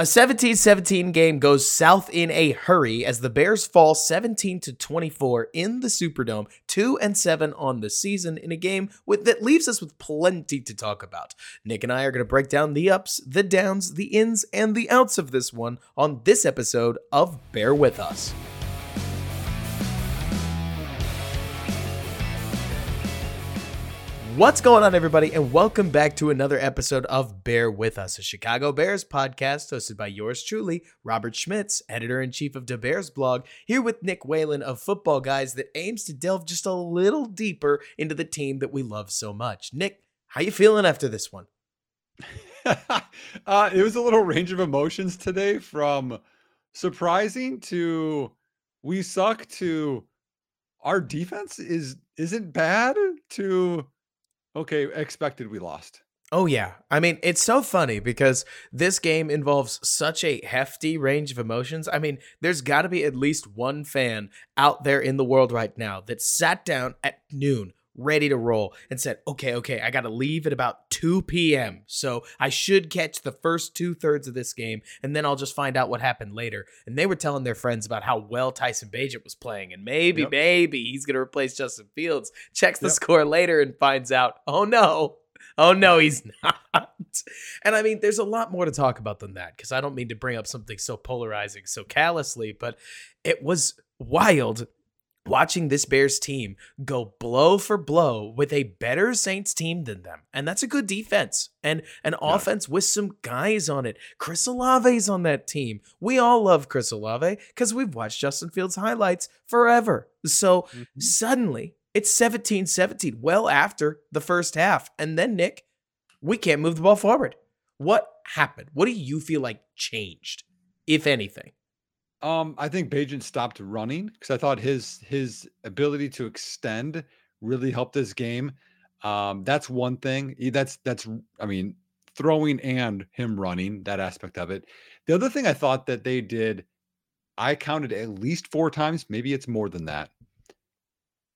A 17-17 game goes south in a hurry as the Bears fall 17 to 24 in the Superdome, 2 and 7 on the season in a game with, that leaves us with plenty to talk about. Nick and I are going to break down the ups, the downs, the ins and the outs of this one on this episode of Bear with Us. What's going on, everybody, and welcome back to another episode of Bear With Us, a Chicago Bears podcast hosted by yours truly, Robert Schmitz, editor in chief of the Bears blog, here with Nick Whalen of Football Guys that aims to delve just a little deeper into the team that we love so much. Nick, how you feeling after this one? uh, it was a little range of emotions today, from surprising to we suck to our defense is isn't bad to okay, expected we lost. Oh, yeah. I mean, it's so funny because this game involves such a hefty range of emotions. I mean, there's got to be at least one fan out there in the world right now that sat down at noon ready to roll and said, okay, okay, I got to leave at about 2 p.m. So I should catch the first two thirds of this game and then I'll just find out what happened later. And they were telling their friends about how well Tyson Bagent was playing and maybe, yep. maybe he's going to replace Justin Fields. Checks the yep. score later and finds out, oh no. Oh no, he's not. And I mean, there's a lot more to talk about than that because I don't mean to bring up something so polarizing so callously, but it was wild watching this Bears team go blow for blow with a better Saints team than them. And that's a good defense and an yeah. offense with some guys on it. Chris Olave's on that team. We all love Chris Olave because we've watched Justin Fields highlights forever. So mm-hmm. suddenly it's 17 17, well after the first half. And then, Nick, we can't move the ball forward. What happened? What do you feel like changed, if anything? Um, I think Bagent stopped running because I thought his his ability to extend really helped this game. Um, that's one thing. That's that's I mean, throwing and him running, that aspect of it. The other thing I thought that they did, I counted at least four times, maybe it's more than that.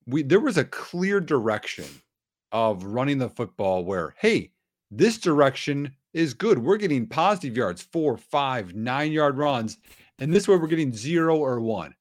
We there was a clear direction of running the football where, hey, this direction is good. We're getting positive yards, four, five, nine yard runs. And this way we're getting zero or one.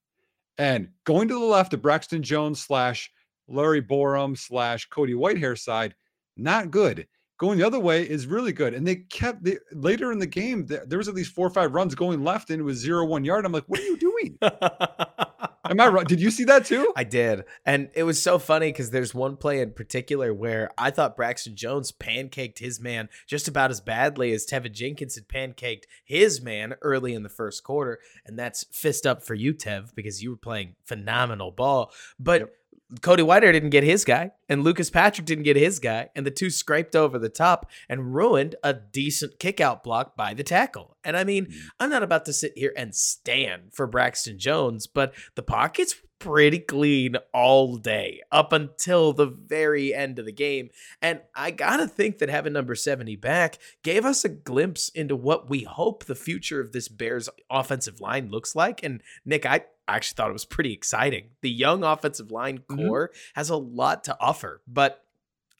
And going to the left, the Braxton Jones slash Larry Borom slash Cody Whitehair side, not good. Going the other way is really good. And they kept the, later in the game, there, was at least four or five runs going left and it was zero one yard. I'm like, what are you doing? Am I right? Did you see that too? I did. And it was so funny because there's one play in particular where I thought Braxton Jones pancaked his man just about as badly as Teven Jenkins had pancaked his man early in the first quarter. And that's fist up for you, Tev, because you were playing phenomenal ball. But yep Cody Whitehair didn't get his guy, and Lucas Patrick didn't get his guy, and the two scraped over the top and ruined a decent kickout block by the tackle. And I mean, mm. I'm not about to sit here and stand for Braxton Jones, but the pockets pretty clean all day up until the very end of the game. And I gotta think that having number 70 back gave us a glimpse into what we hope the future of this Bears offensive line looks like. And Nick, I I actually thought it was pretty exciting. The young offensive line mm-hmm. core mm-hmm. has a lot to offer, but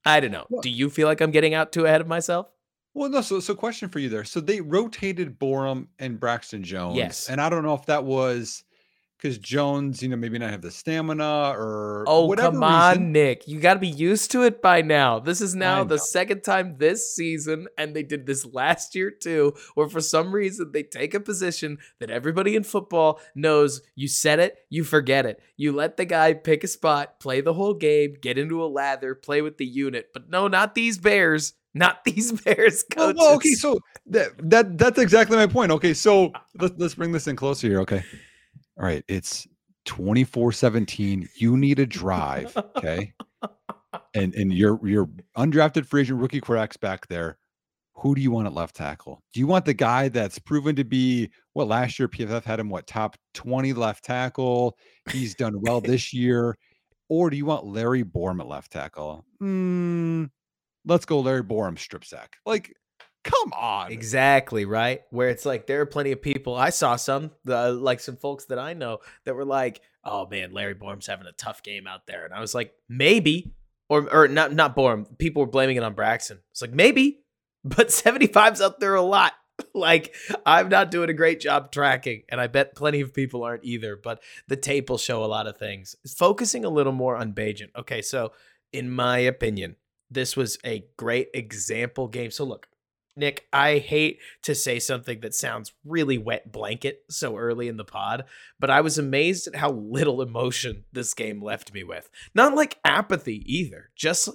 I don't know. Well, Do you feel like I'm getting out too ahead of myself? Well, no. So, so question for you there. So they rotated Borom and Braxton Jones. Yes. And I don't know if that was because Jones, you know, maybe not have the stamina or oh come on, Nick, you got to be used to it by now. This is now the second time this season, and they did this last year too, where for some reason they take a position that everybody in football knows. You set it, you forget it. You let the guy pick a spot, play the whole game, get into a lather, play with the unit. But no, not these Bears. Not these Bears coaches. Well, well okay, so that, that that's exactly my point. Okay, so ah. let's let's bring this in closer here. Okay all right, it's 24-17. You need a drive. Okay. and and your your undrafted free agent rookie quarterbacks back there. Who do you want at left tackle? Do you want the guy that's proven to be what last year PFF had him what top 20 left tackle? He's done well this year. Or do you want Larry Borom at left tackle? Mm, let's go Larry Borom strip sack. Like Come on. Exactly, right? Where it's like there are plenty of people. I saw some, like some folks that I know that were like, "Oh man, Larry Borom's having a tough game out there." And I was like, "Maybe." Or or not not Borom. People were blaming it on Braxton. It's like, "Maybe." But 75's out there a lot. like I'm not doing a great job tracking, and I bet plenty of people aren't either. But the tape will show a lot of things. Focusing a little more on Bagent. Okay, so in my opinion, this was a great example game. So look, Nick, I hate to say something that sounds really wet blanket so early in the pod, but I was amazed at how little emotion this game left me with. Not like apathy either. Just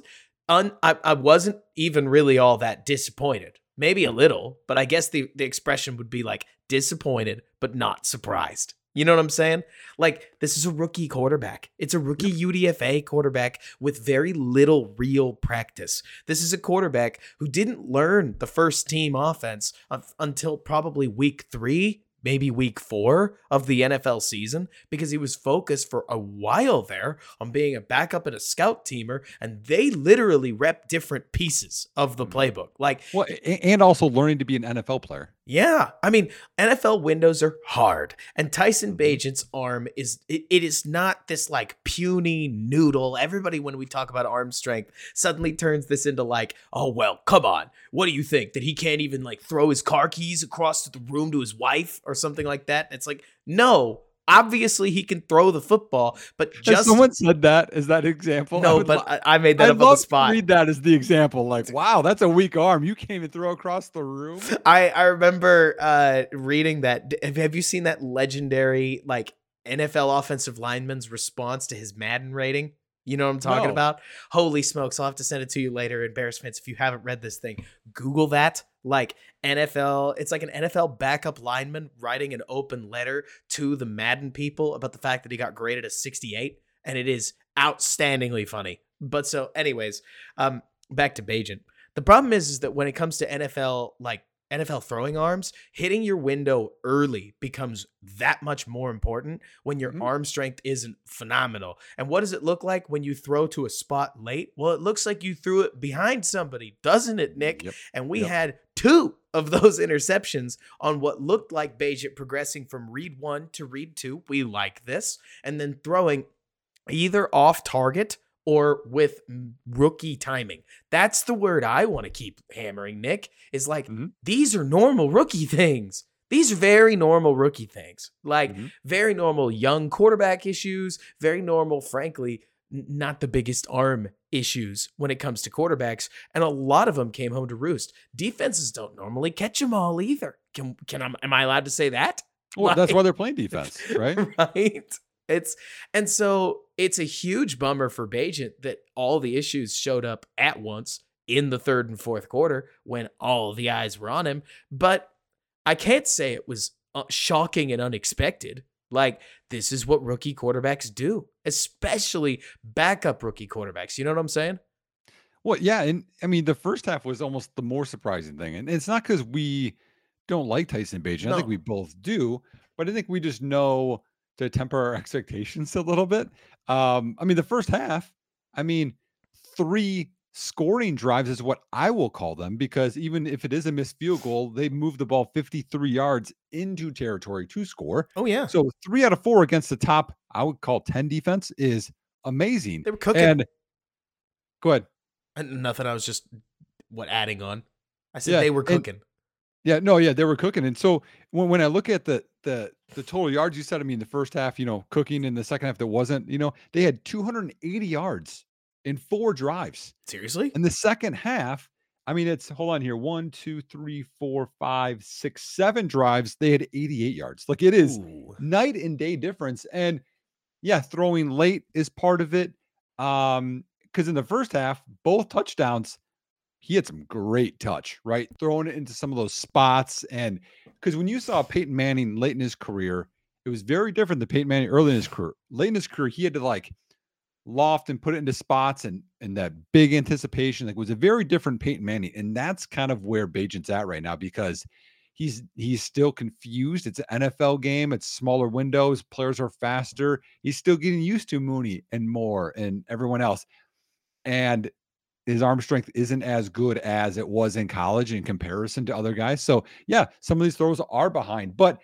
un- I, I wasn't even really all that disappointed. Maybe a little, but I guess the, the expression would be like disappointed, but not surprised. You know what I'm saying? Like, this is a rookie quarterback. It's a rookie UDFA quarterback with very little real practice. This is a quarterback who didn't learn the first team offense until probably week three, maybe week four of the NFL season because he was focused for a while there on being a backup and a scout teamer. And they literally rep different pieces of the mm-hmm. playbook. Like, well, and also learning to be an NFL player. Yeah, I mean, NFL windows are hard, and Tyson mm-hmm. Arm is it, it is not this like puny noodle. Everybody, when we talk about arm strength, suddenly turns this into like, oh well, come on, what do you think that he can't even like throw his car keys across the room to his wife or something like that? It's like, no, obviously he can throw the football, but just Has someone said that is that example. No, I but lo- I made that I up on the spot. read that as the example. Like, wow, that's a weak arm. You can't even throw across the room. I I remember uh, reading that. Have you seen that legendary like NFL offensive lineman's response to his Madden rating? You know what I'm talking no. about? Holy smokes. I'll have to send it to you later. Embarrassed fans, if you haven't read this thing, Google that. Like NFL, it's like an NFL backup lineman writing an open letter to the Madden people about the fact that he got graded a 68. And it is outstandingly funny. But so, anyways, um, back to Bagent. The problem is, is that when it comes to NFL like NFL throwing arms, hitting your window early becomes that much more important when your mm-hmm. arm strength isn't phenomenal. And what does it look like when you throw to a spot late? Well, it looks like you threw it behind somebody, doesn't it, Nick? Yep. And we yep. had two of those interceptions on what looked like Bagent progressing from read one to read two. We like this. And then throwing either off target or with rookie timing. That's the word I want to keep hammering, Nick, is like mm-hmm. these are normal rookie things. These are very normal rookie things. Like mm-hmm. very normal young quarterback issues, very normal, frankly, not the biggest arm issues when it comes to quarterbacks, and a lot of them came home to roost. Defenses don't normally catch them all either. Can can I, am I allowed to say that? Well, like, that's why they're playing defense, right? right. It's and so it's a huge bummer for Bagent that all the issues showed up at once in the third and fourth quarter when all the eyes were on him. But I can't say it was uh, shocking and unexpected. Like, this is what rookie quarterbacks do, especially backup rookie quarterbacks. You know what I'm saying? Well, yeah. And I mean, the first half was almost the more surprising thing. And it's not because we don't like Tyson Bagent. No. I think we both do, but I think we just know to temper our expectations a little bit. Um, I mean, the first half, I mean, three scoring drives is what I will call them because even if it is a missed field goal, they move the ball 53 yards into territory to score. Oh, yeah. So three out of four against the top, I would call 10 defense is amazing. They were cooking. And go ahead. And Nothing. I was just what adding on. I said yeah, they were cooking. And, yeah, no, yeah, they were cooking. And so when, when I look at the the the total yards you said, I mean, the first half, you know, cooking in the second half that wasn't, you know, they had 280 yards in four drives. Seriously? In the second half, I mean, it's hold on here one, two, three, four, five, six, seven drives. They had 88 yards. Like it is Ooh. night and day difference. And yeah, throwing late is part of it. Um, because in the first half, both touchdowns he had some great touch, right? Throwing it into some of those spots. And because when you saw Peyton Manning late in his career, it was very different than Peyton Manning early in his career. Late in his career, he had to like loft and put it into spots and and that big anticipation. Like was a very different Peyton Manning. And that's kind of where Bagent's at right now because he's he's still confused. It's an NFL game, it's smaller windows, players are faster. He's still getting used to Mooney and Moore and everyone else. And his arm strength isn't as good as it was in college in comparison to other guys. So, yeah, some of these throws are behind, but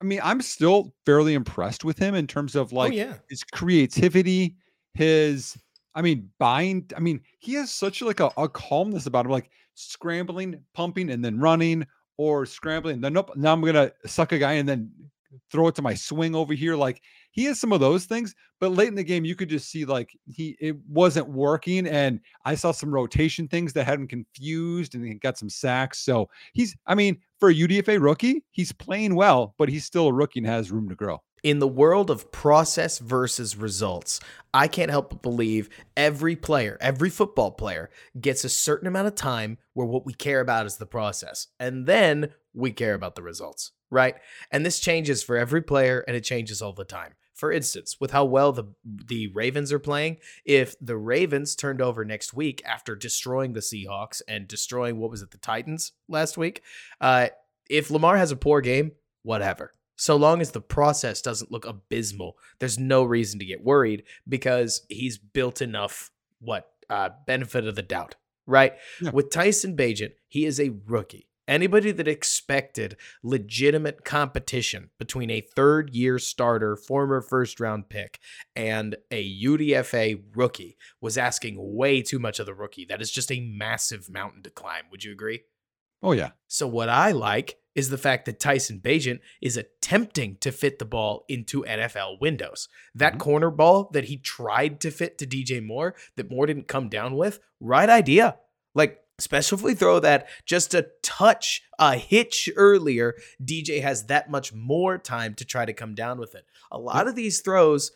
I mean, I'm still fairly impressed with him in terms of oh, like oh, yeah. his creativity, his I mean, bind. I mean, he has such like a, a calmness about him, like scrambling, pumping, and then running, or scrambling. Then nope, now I'm gonna suck a guy and then throw it to my swing over here. Like he has some of those things, but late in the game, you could just see like he it wasn't working. And I saw some rotation things that had him confused and he got some sacks. So he's, I mean, for a UDFA rookie, he's playing well, but he's still a rookie and has room to grow. In the world of process versus results, I can't help but believe every player, every football player gets a certain amount of time where what we care about is the process. And then we care about the results, right? And this changes for every player and it changes all the time. For instance, with how well the the Ravens are playing, if the Ravens turned over next week after destroying the Seahawks and destroying what was it, the Titans last week, uh, if Lamar has a poor game, whatever. So long as the process doesn't look abysmal, there's no reason to get worried because he's built enough what uh, benefit of the doubt, right? Yeah. With Tyson Bagent, he is a rookie. Anybody that expected legitimate competition between a third year starter, former first round pick, and a UDFA rookie was asking way too much of the rookie. That is just a massive mountain to climb. Would you agree? Oh yeah. So, what I like is the fact that Tyson Bagent is attempting to fit the ball into NFL windows. That Mhm. corner ball that he tried to fit to DJ Moore that Moore didn't come down with, right idea. Like, especially if we throw that just a touch, a hitch earlier, DJ has that much more time to try to come down with it. A lot of these throws.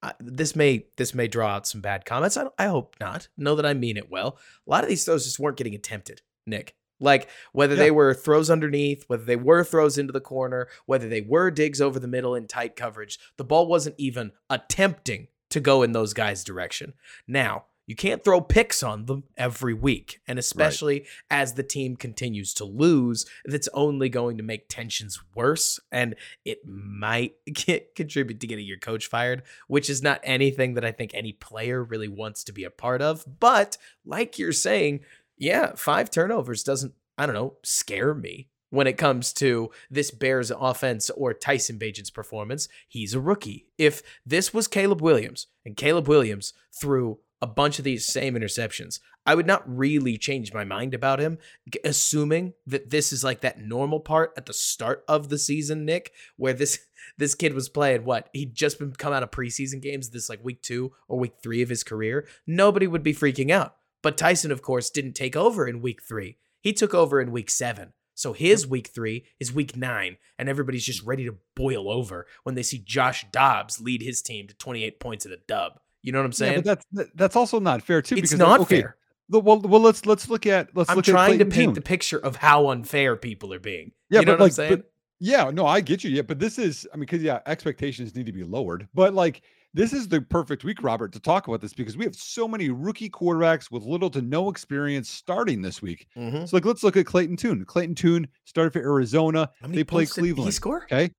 Uh, this may this may draw out some bad comments. I, I hope not. Know that I mean it well. A lot of these throws just weren't getting attempted, Nick. Like whether Yeah. they were throws underneath, whether they were throws into the corner, whether they were digs over the middle in tight coverage, the ball wasn't even attempting to go in those guys' direction. Now, you can't throw picks on them every week, and especially as the team continues to lose, that's only going to make tensions worse, and it might get, contribute to getting your coach fired, which is not anything that I think any player really wants to be a part of. But like you're saying, yeah, five turnovers doesn't, I don't know, scare me when it comes to this Bears offense or Tyson Bagent's performance. He's a rookie. If this was Caleb Williams and Caleb Williams threw a bunch of these same interceptions, I would not really change my mind about him, assuming that this is like that normal part at the start of the season, Nick, where this this kid was playing what he'd just been come out of preseason games, this like week two or week three of his career. Nobody would be freaking out. But Tyson, of course, didn't take over in week three. He took over in week seven. So his week three is week nine, and everybody's just ready to boil over when they see Josh Dobbs lead his team to 28 points at a dub. You know what I'm Yeah, saying? but that's that's also not fair too. it's because not okay, fair. the- well, well, let's let's look at let's I'm look trying at to paint the picture of how unfair people are being. Yeah, you know but what I'm like, saying? but yeah, no, I get you. Yeah, but this is, I mean, because yeah, expectations need to be lowered. But like, this is the perfect week, Robert, to talk about this because we have so many rookie quarterbacks with little to no experience starting this week. Mhm. So like, let's look at Clayton Tune. Clayton Tune started for Arizona. How many They play did he Cleveland. score? Okay,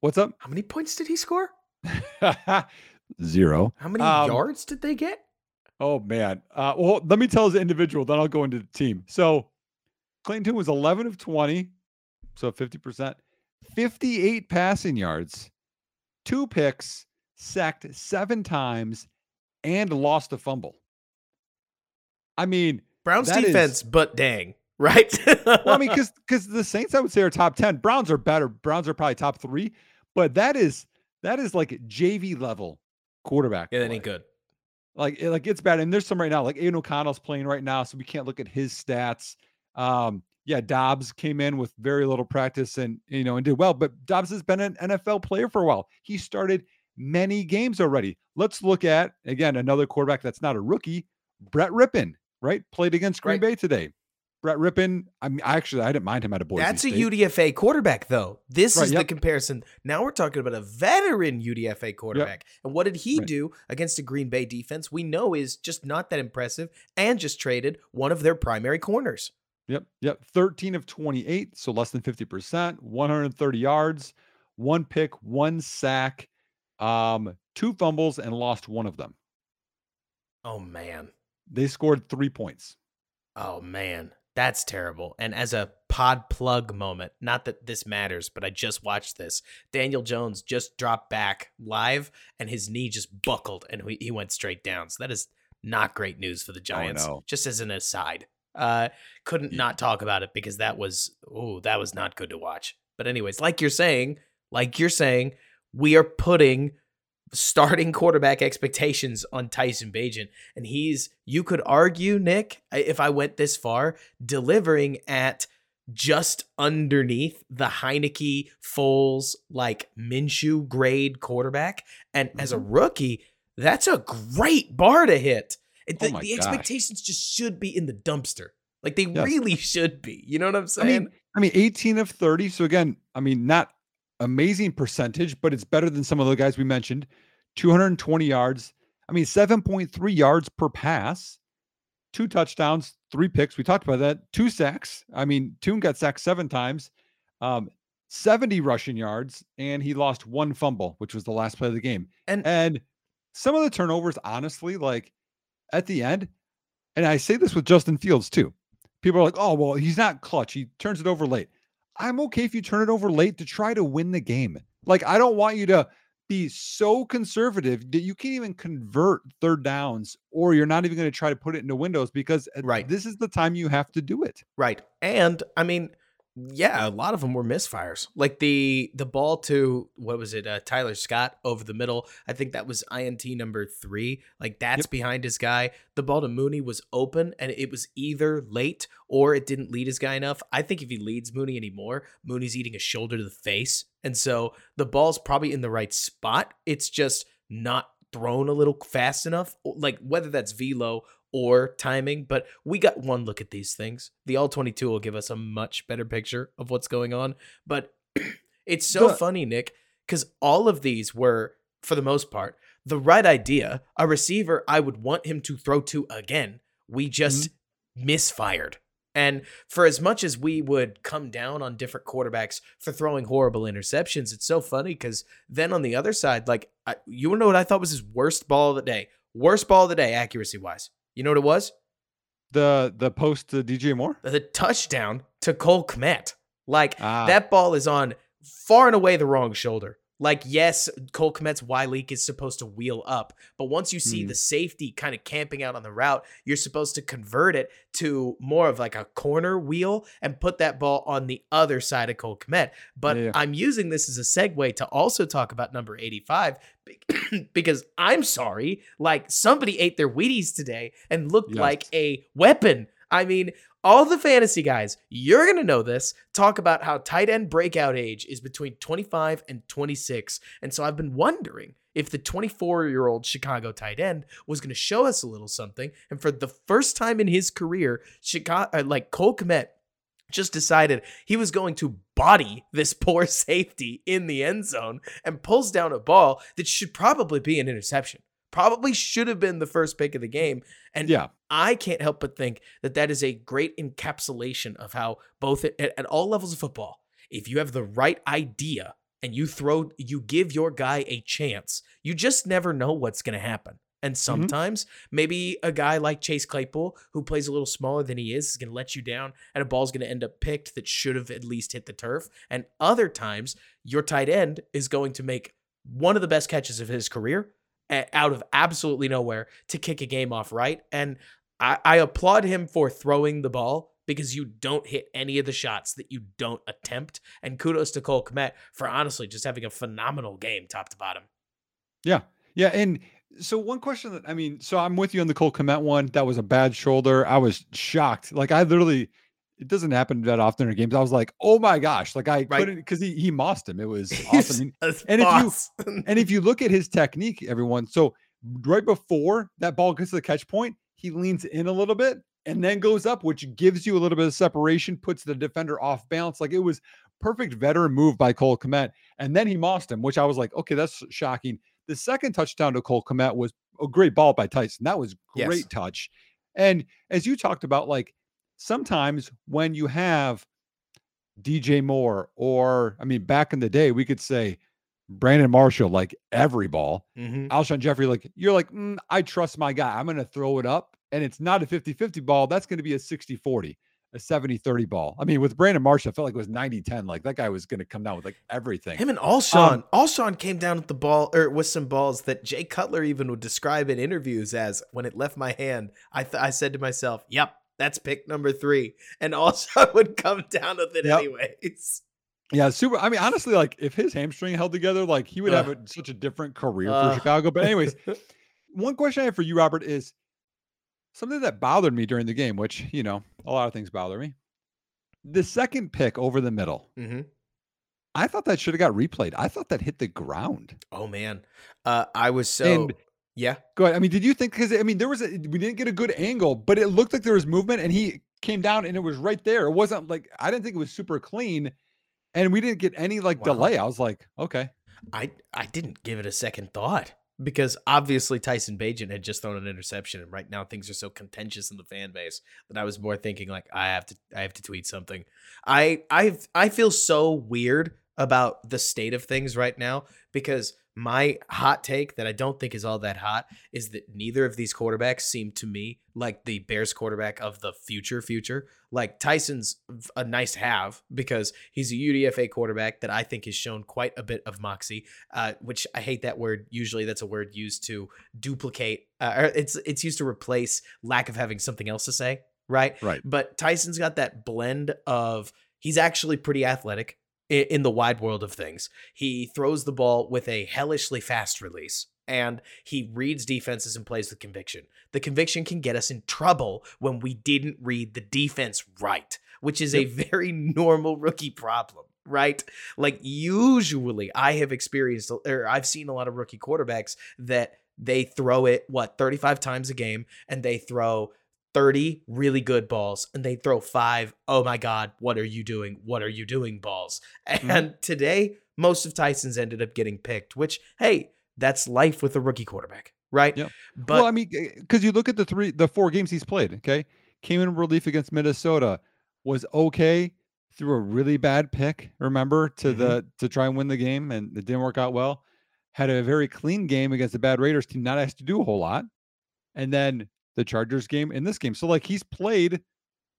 what's up? How many points did he score? Zero. How many Um, yards did they get? Oh man. Uh, well, let me tell as an individual, then I'll go into the team. So Clayton Tune was 11 of 20, so 50%, 58 passing yards, two picks, sacked seven times, and lost a fumble. I mean, Browns that is- defense, but dang, right? well, I mean, because because the Saints, I would say, are top 10. Browns are better. Browns are probably top three, but that is that is like JV level quarterback. yeah, that play. ain't good. like it, like it's bad. And there's some right now, like Aidan O'Connell's playing right now, so we can't look at his stats. Um, yeah, Dobbs came in with very little practice and you know and did well, but Dobbs has been an NFL player for a while. He started many games already. Let's look at again another quarterback that's not a rookie, Brett Rypien, right? Played against Green Right. Bay today. Brett Rypien, I mean, actually, I didn't mind him at a Boise That's a State. UDFA quarterback, though. This Right, is the comparison. Now we're talking about a veteran UDFA quarterback. And what did he Right. do against a Green Bay defense we know is just not that impressive and just traded one of their primary corners? Yep. Yep. 13 of 28. So less than 50%, 130 yards, one pick, one sack, um, two fumbles, and lost one of them. Oh, man. They scored three points. Oh, man. That's terrible. And as a pod plug moment, not that this matters, but I just watched this. Daniel Jones just dropped back live and his knee just buckled and he he went straight down. So that is not great news for the Giants, no. just as an aside. Uh, couldn't not talk about it because that was oh that was not good to watch. But anyways, like you're saying, like you're saying, we are putting starting quarterback expectations on Tyson Bagent. And he's, you could argue, Nick, if I went this far, delivering at just underneath the Heinicke, Foles, like Minshew grade quarterback. And mm-hmm. as a mm-hmm. rookie, that's a great bar to hit. The, oh the expectations just should be in the dumpster. Like they yes. really should be. You know what I'm saying? I mean, I mean, 18 of 30. So again, I mean, not amazing percentage, but it's better than some of the guys we mentioned. 220 yards. I mean, 7.3 yards per pass, two touchdowns, three picks. We talked about that. Two sacks. I mean, Tune got sacked seven times, um, 70 rushing yards, and he lost one fumble, which was the last play of the game. And and some of the turnovers, honestly, like at the end, and I say this with Justin Fields too. People are like, oh, well, he's not clutch. He turns it over late. I'm okay if you turn it over late to try to win the game. Like, I don't want you to be so conservative that you can't even convert third downs or you're not even going to try to put it into windows because uh, right. this is the time you have to do it. Right. And I mean, yeah, a lot of them were misfires. Like the the ball to what was it? Uh, Tyler Scott over the middle. I think that was INT number three. Like that's yep. behind his guy. The ball to Mooney was open, and it was either late or it didn't lead his guy enough. I think if he leads Mooney anymore, Mooney's eating a shoulder to the face, and so the ball's probably in the right spot. It's just not thrown a little fast enough. Like whether that's velo or timing, but we got one look at these things. The all 22 will give us a much better picture of what's going on, but it's so but, funny, Nick, cuz all of these were for the most part the right idea, a receiver I would want him to throw to again. We just mm-hmm. misfired. And for as much as we would come down on different quarterbacks for throwing horrible interceptions, it's so funny because then on the other side, like, I, you know what I thought was his worst ball of the day? Worst ball of the day, accuracy wise. You know what it was? The the post to DJ Moore? The touchdown to Cole Kmet. Like ah. that ball is on far and away the wrong shoulder. Like, yes, Cole Kmet's Y leak is supposed to wheel up, but once you see mm. the safety kind of camping out on the route, you're supposed to convert it to more of like a corner wheel and put that ball on the other side of Cole Kmet. But yeah. I'm using this as a segue to also talk about number 85 because I'm sorry, like somebody ate their Wheaties today and looked yes. like a weapon. I mean, all the fantasy guys, you're going to know this, talk about how tight end breakout age is between 25 and 26. And so I've been wondering if the 24 year old Chicago tight end was going to show us a little something. And for the first time in his career, Chicago, uh, like Cole Kmet just decided he was going to body this poor safety in the end zone and pulls down a ball that should probably be an interception probably should have been the first pick of the game. And yeah. I can't help but think that that is a great encapsulation of how both at, at all levels of football, if you have the right idea and you throw, you give your guy a chance, you just never know what's going to happen. And mm-hmm. sometimes mm-hmm. maybe a guy like Chase Claypool, who plays a little smaller than he is, is going to let you down and a ball's going to end up picked that should have at least hit the turf. And other times, your tight end is going to make one of the best catches of his career out of absolutely nowhere to kick a game off right. And I, I applaud him for throwing the ball because you don't hit any of the shots that you don't attempt. And kudos to Cole Kmet for honestly just having a phenomenal game top to bottom. Yeah. Yeah. And so one question that I mean, so I'm with you on the Cole Kmet one. That was a bad shoulder. I was shocked. Like I literally it doesn't happen that often in games. I was like, oh my gosh, like I right. couldn't because he he mossed him. It was awesome. and if you and if you look at his technique, everyone, so right before that ball gets to the catch point, he leans in a little bit and then goes up, which gives you a little bit of separation, puts the defender off balance. Like it was perfect veteran move by Cole Kmet. And then he mossed him, which I was like, okay, that's shocking. The second touchdown to Cole Kmet was a great ball by Tyson. That was great yes. touch. And as you talked about, like sometimes when you have DJ Moore, or I mean, back in the day, we could say Brandon Marshall, like every ball, mm-hmm. Alshon Jeffery, like you're like, mm, I trust my guy. I'm going to throw it up. And it's not a 50 50 ball. That's going to be a 60 40, a 70 30 ball. I mean, with Brandon Marshall, I felt like it was 90 10. Like that guy was going to come down with like everything. Him and Alshon, um, Alshon came down with the ball or with some balls that Jay Cutler even would describe in interviews as when it left my hand, I, th- I said to myself, yep, That's pick number three. And also would come down with it Yep. anyways. Yeah, super. I mean, honestly, like if his hamstring held together, like he would have a, such a different career for Chicago. But anyways, one question I have for you, Robert, is something that bothered me during the game, which you know a lot of things bother me. The second pick over the middle, hmm I thought that should have got replayed. I thought that hit the ground. Oh man. Uh I was so And- yeah. Go ahead. I mean, did you think? Because I mean, there was a, we didn't get a good angle, but it looked like there was movement, and he came down, and it was right there. It wasn't like I didn't think it was super clean, and we didn't get any like Wow. delay. I was like, okay, I I didn't give it a second thought because obviously Tyson Bagent had just thrown an interception, and right now things are so contentious in the fan base that I was more thinking like I have to I have to tweet something. I I I feel so weird about the state of things right now because my hot take that I don't think is all that hot is that neither of these quarterbacks seem to me like the Bears quarterback of the future future. Like Tyson's a nice have because he's a UDFA quarterback that I think has shown quite a bit of moxie, uh, which I hate that word. Usually that's a word used to duplicate, uh, or it's it's used to replace lack of having something else to say, right? Right. But Tyson's got that blend of he's actually pretty athletic in the wide world of things. He throws the ball with a hellishly fast release and he reads defenses and plays with conviction. The conviction can get us in trouble when we didn't read the defense right, which is a very normal rookie problem, right? Like usually I have experienced or I've seen a lot of rookie quarterbacks that they throw it what 35 times a game and they throw 30 really good balls and they throw five oh my god what are you doing what are you doing balls and today most of tyson's ended up getting picked which hey that's life with a rookie quarterback right Yeah. but well, I mean, because you look at the three, the four games he's played. Okay, came in relief against Minnesota, was okay through a really bad pick. Remember to Mhm. the to try and win the game, and it didn't work out well. Had a very clean game against the bad Raiders team, not asked to do a whole lot, and then the Chargers game in this game. So like he's played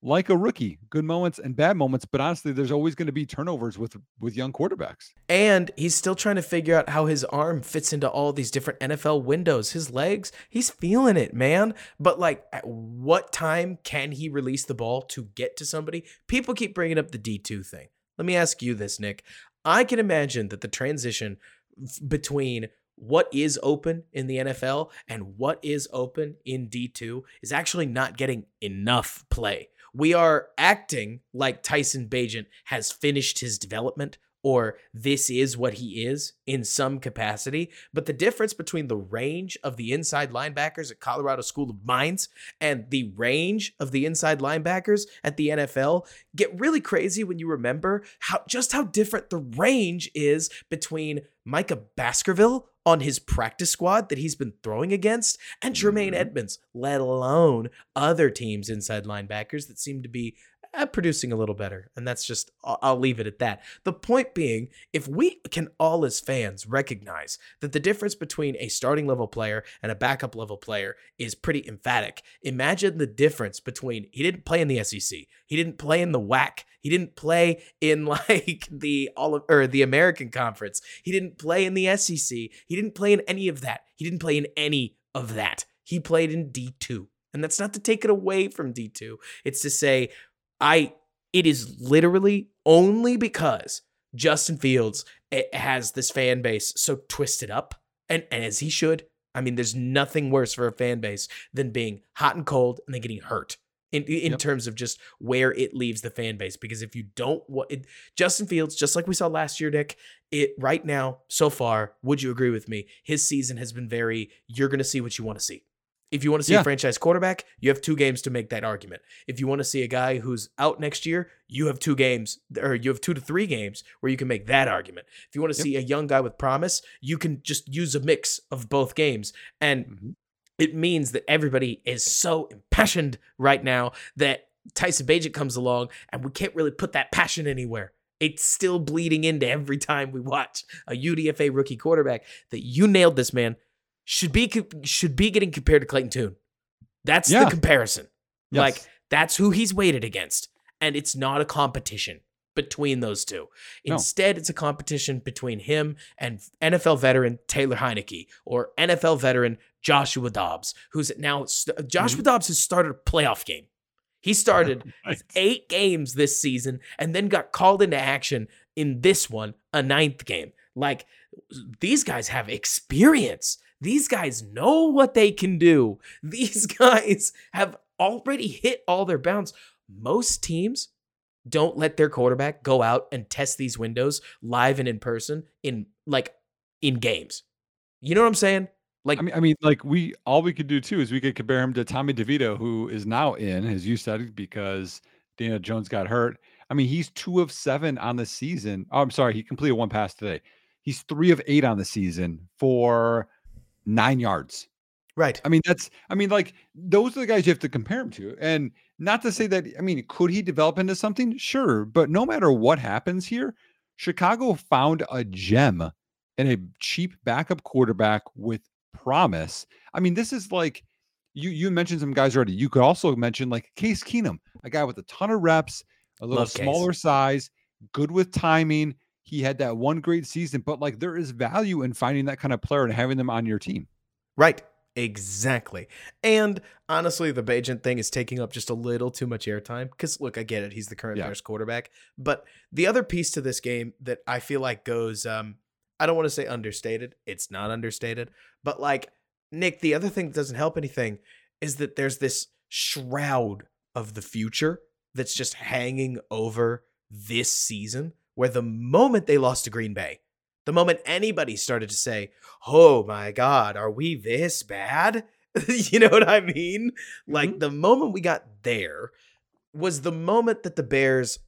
like a rookie, good moments and bad moments. But honestly, there's always going to be turnovers with with young quarterbacks. And he's still trying to figure out how his arm fits into all these different NFL windows. His legs, he's feeling it, man. But like, at what time can he release the ball to get to somebody? People keep bringing up the D2 thing. Let me ask you this, Nick. I can imagine that the transition between what is open in the NFL and what is open in D2 is actually not getting enough play. We are acting like Tyson Bagent has finished his development or this is what he is in some capacity. But the difference between the range of the inside linebackers at Colorado School of Mines and the range of the inside linebackers at the NFL get really crazy when you remember how just how different the range is between Micah Baskerville on his practice squad that he's been throwing against and Jermaine Mhm. Edmunds, let alone other teams inside linebackers that seem to be producing a little better. And that's just, I'll, I'll leave it at that. The point being, if we can all as fans recognize that the difference between a starting level player and a backup level player is pretty emphatic, imagine the difference between he didn't play in the SEC, he didn't play in the WAC, he didn't play in like the all of, or the American Conference, he didn't play in the SEC, he didn't play in any of that, he didn't play in any of that. He played in D2. And that's not to take it away from D2. It's to say I it is literally only because Justin Fields eh, has this fan base so twisted up and, and as he should. I mean, there's nothing worse for a fan base than being hot and cold and then getting hurt in in Yep. terms of just where it leaves the fan base. Because if you don't, what it, Justin Fields, just like we saw last year, Nick, it right now so far, would you agree with me? His season has been very. You're going to see what you want to see. If you want to see Yeah. a franchise quarterback, you have two games to make that argument. If you want to see a guy who's out next year, you have two games, or you have two to three games where you can make that argument. If you want to Yep. see a young guy with promise, you can just use a mix of both games. And Mhm. it means that everybody is so impassioned right now that Tyson Bagent comes along and we can't really put that passion anywhere. It's still bleeding into every time we watch a UDFA rookie quarterback that you nailed this man should be should be getting compared to Clayton Tune. That's Yeah. the comparison. Yes. Like that's who he's weighted against. And it's not a competition between those two. No. Instead, it's a competition between him and NFL veteran Taylor Heinicke or NFL veteran Joshua Dobbs, who's now Joshua Mm-hmm. Dobbs has started a playoff game. He started Right. eight games this season and then got called into action in this one, a ninth game. Like these guys have experience. These guys know what they can do. These guys have already hit all their bounds. Most teams don't let their quarterback go out and test these windows live and in person in like in games. You know what I'm saying? Like I mean, I mean, like we all we could do too is we could compare him to Tommy DeVito, who is now in, as you said, because Daniel Jones got hurt. I mean, he's two of seven on the season. Oh, I'm sorry, he completed one pass today. He's three of eight on the season for nine yards. right. I mean, that's I mean, like those are the guys you have to compare him to. And not to say that I mean, could he develop into something? Sure, but no matter what happens here, Chicago found a gem and a cheap backup quarterback with promise. I mean, this is like you you mentioned some guys already. You could also mention like Case Keenum, a guy with a ton of reps, a little Love Case. smaller size, good with timing. He had that one great season, but like there is value in finding that kind of player and having them on your team. Right. Exactly. And honestly, the Bagent thing is taking up just a little too much airtime. Because look, I get it. He's the current Yeah. Bears quarterback. But the other piece to this game that I feel like goes, um, I don't want to say understated. It's not understated. But like, Nick, the other thing that doesn't help anything is that there's this shroud of the future that's just hanging over this season where the moment they lost to Green Bay, the moment anybody started to say, "Oh my god, are we this bad?" you know what I mean? Like mm-hmm. the moment we got there was the moment that the Bears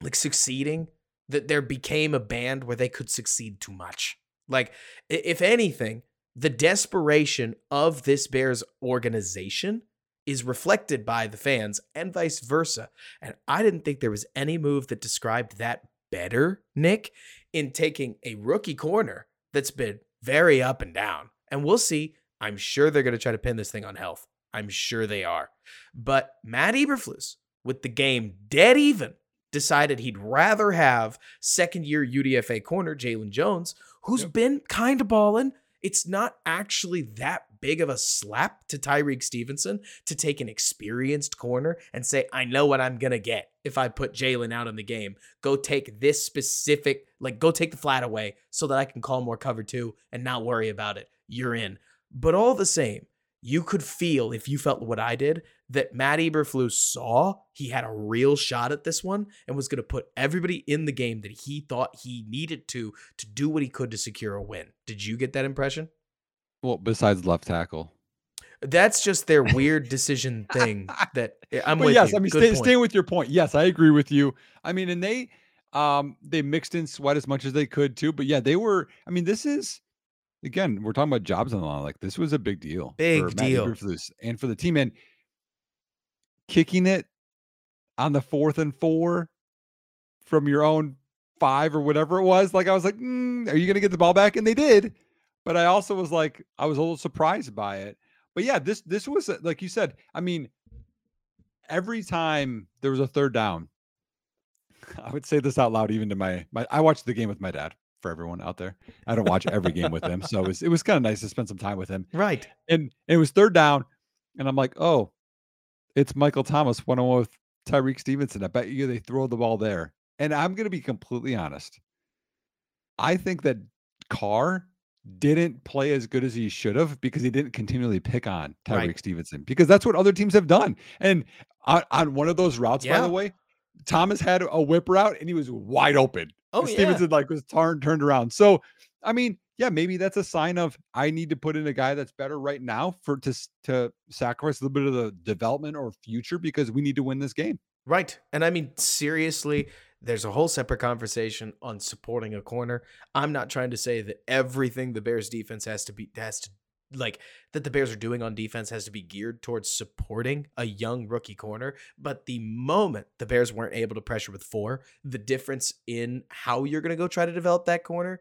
like succeeding that there became a band where they could succeed too much. Like if anything, the desperation of this Bears organization is reflected by the fans and vice versa. And I didn't think there was any move that described that better, Nick, in taking a rookie corner that's been very up and down. And we'll see. I'm sure they're going to try to pin this thing on health. I'm sure they are. But Matt Eberflus, with the game dead even, decided he'd rather have second year UDFA corner Jaylon Jones, who's Yep. been kind of balling. It's not actually that big of a slap to Tyrique Stevenson to take an experienced corner and say, I know what I'm going to get if I put Jaylon out in the game. Go take this specific, like, go take the flat away so that I can call more cover two and not worry about it. You're in. But all the same, you could feel, if you felt what I did, that Matt Eberflus saw he had a real shot at this one and was going to put everybody in the game that he thought he needed to to do what he could to secure a win. Did you get that impression? Well, besides left tackle. That's just their weird decision thing. That I'm But with yes, you. I mean, stay, staying with your point. Yes, I agree with you. I mean, and they um they mixed in sweat as much as they could too. But yeah, they were. I mean, this is again, we're talking about jobs on the line. Like this was a big deal, Big for deal. Eberflus and for the team, and kicking it on the fourth and four from your own five or whatever it was. Like I was like, "Mm, are you going to get the ball back? And they did. But I also was like, I was a little surprised by it. But yeah, this this was like you said. I mean, every time there was a third down, I would say this out loud, even to my my. I watched the game with my dad. For everyone out there, I don't watch every game with him, so it was it was kind of nice to spend some time with him. right. And it was third down, and I'm like, oh, it's Michael Thomas one on one with Tyrique Stevenson. I bet you they throw the ball there. And I'm gonna be completely honest. I think that Carr didn't play as good as he should have because he didn't continually pick on Tyrique Right. Stevenson because that's what other teams have done. And on, on one of those routes, by the way, Thomas had a whip route and he was wide open. Oh, yeah. Stevenson like was turned turned around. So I mean, yeah, maybe that's a sign of I need to put in a guy that's better right now for to to sacrifice a little bit of the development or future because we need to win this game. Right. And I mean, seriously, there's a whole separate conversation on supporting a corner. I'm not trying to say that everything the Bears defense has to be has to like that the Bears are doing on defense has to be geared towards supporting a young rookie corner. But the moment the Bears weren't able to pressure with four, the difference in how you're going to go try to develop that corner,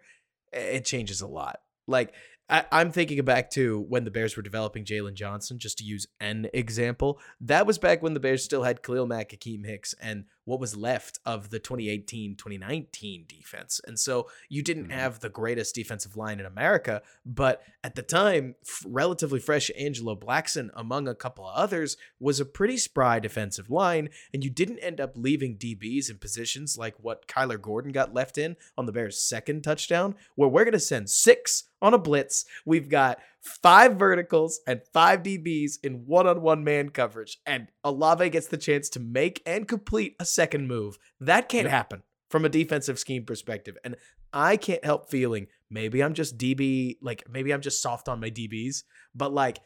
it changes a lot. Like I, I'm thinking back to when the Bears were developing Jaylon Johnson, just to use an example. That was back when the Bears still had Khalil Mack, Akiem Hicks, and what was left of the 2018-2019 defense. And so you didn't Mhm. have the greatest defensive line in America, but at the time, f- relatively fresh Angelo Blackson among a couple of others was a pretty spry defensive line and you didn't end up leaving DBs in positions like what Kyler Gordon got left in on the Bears' second touchdown where we're going to send 6 on a blitz. We've got five verticals and five DBs in one-on-one man coverage, and Olave gets the chance to make and complete a second move. That can't happen from a defensive scheme perspective, and I can't help feeling maybe I'm just DB, like maybe I'm just soft on my DBs, but like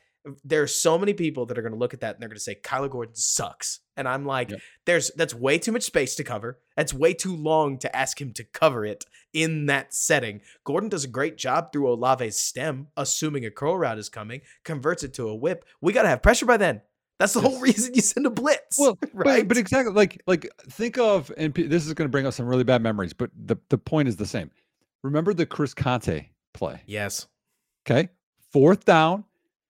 there are so many people that are going to look at that and they're going to say Kyler Gordon sucks. And I'm like, Yep. there's that's way too much space to cover. That's way too long to ask him to cover it in that setting. Gordon does a great job through Olave's stem, assuming a curl route is coming, converts it to a whip. We got to have pressure by then. That's the whole reason you send a blitz. Well, right? but, but exactly like like think of and this is going to bring up some really bad memories, but the the point is the same. Remember the Chris Conte play? yes. Okay, fourth down.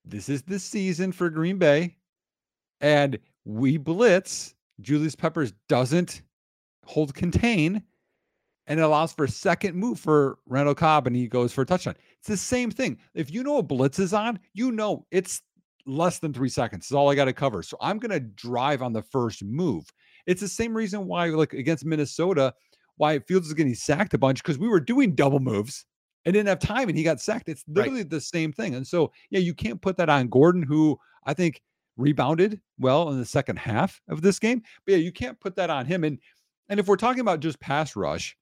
This is the season for Green Bay, and we blitz. Julius Peppers doesn't hold contain, and it allows for a second move for Randall Cobb, and he goes for a touchdown. It's the same thing. If you know a blitz is on, you know it's less than three seconds. Is all I got to cover. So I'm going to drive on the first move. It's the same reason why, like against Minnesota, why Fields is getting sacked a bunch because we were doing double moves and didn't have time and he got sacked. It's Right. literally the same thing. And so, yeah, you can't put that on Gordon, who I think rebounded well in the second half of this game. But yeah, you can't put that on him. And and if we're talking about just pass rush,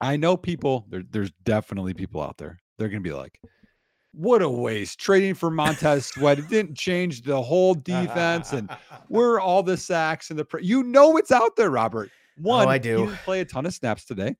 I know people, there, there's definitely people out there. They're gonna be like, what a waste trading for Montez Sweat. It didn't change the whole defense, and we're all the sacks and the pre- you know it's out there, Robert. Oh, One, Oh, I he do. didn't play a ton of snaps today.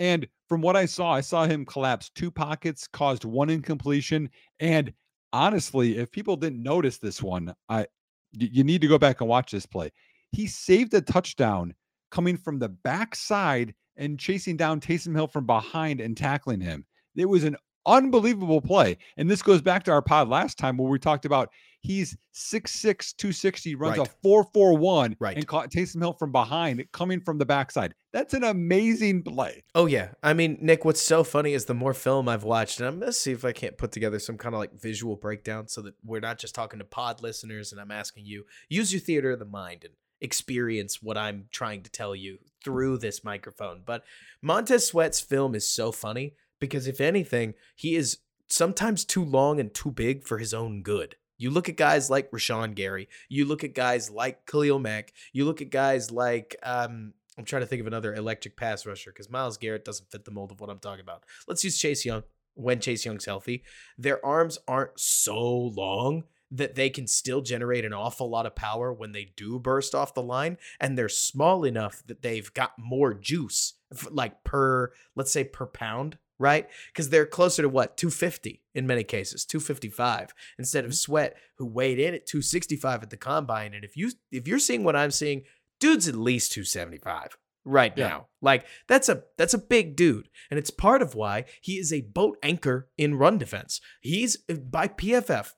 And from what I saw, I saw him collapse two pockets, caused one incompletion. And honestly, if people didn't notice this one, I you need to go back and watch this play. He saved a touchdown coming from the backside and chasing down Taysom Hill from behind and tackling him. It was an unbelievable play. And this goes back to our pod last time where we talked about he's 6'6, 260, runs Right. a 441 Right. and caught Taysom Hill from behind, coming from the backside. That's an amazing play. Oh yeah. I mean, Nick, what's so funny is the more film I've watched, and I'm gonna see if I can't put together some kind of like visual breakdown so that we're not just talking to pod listeners and I'm asking you, use your theater of the mind and experience what I'm trying to tell you through this microphone. But Montez Sweat's film is so funny because if anything, he is sometimes too long and too big for his own good. You look at guys like Rashan Gary, you look at guys like Khalil Mack, you look at guys like um I'm trying to think of another electric pass rusher because Myles Garrett doesn't fit the mold of what I'm talking about. Let's use Chase Young when Chase Young's healthy. Their arms aren't so long that they can still generate an awful lot of power when they do burst off the line, and they're small enough that they've got more juice, like per, let's say per pound, right? Because they're closer to what 250 in many cases, 255 instead of Sweat, who weighed in at 265 at the combine. And if you if you're seeing what I'm seeing, dude's at least 275 right Yeah. now. Like that's a that's a big dude, and it's part of why he is a boat anchor in run defense. He's uh, by PFF.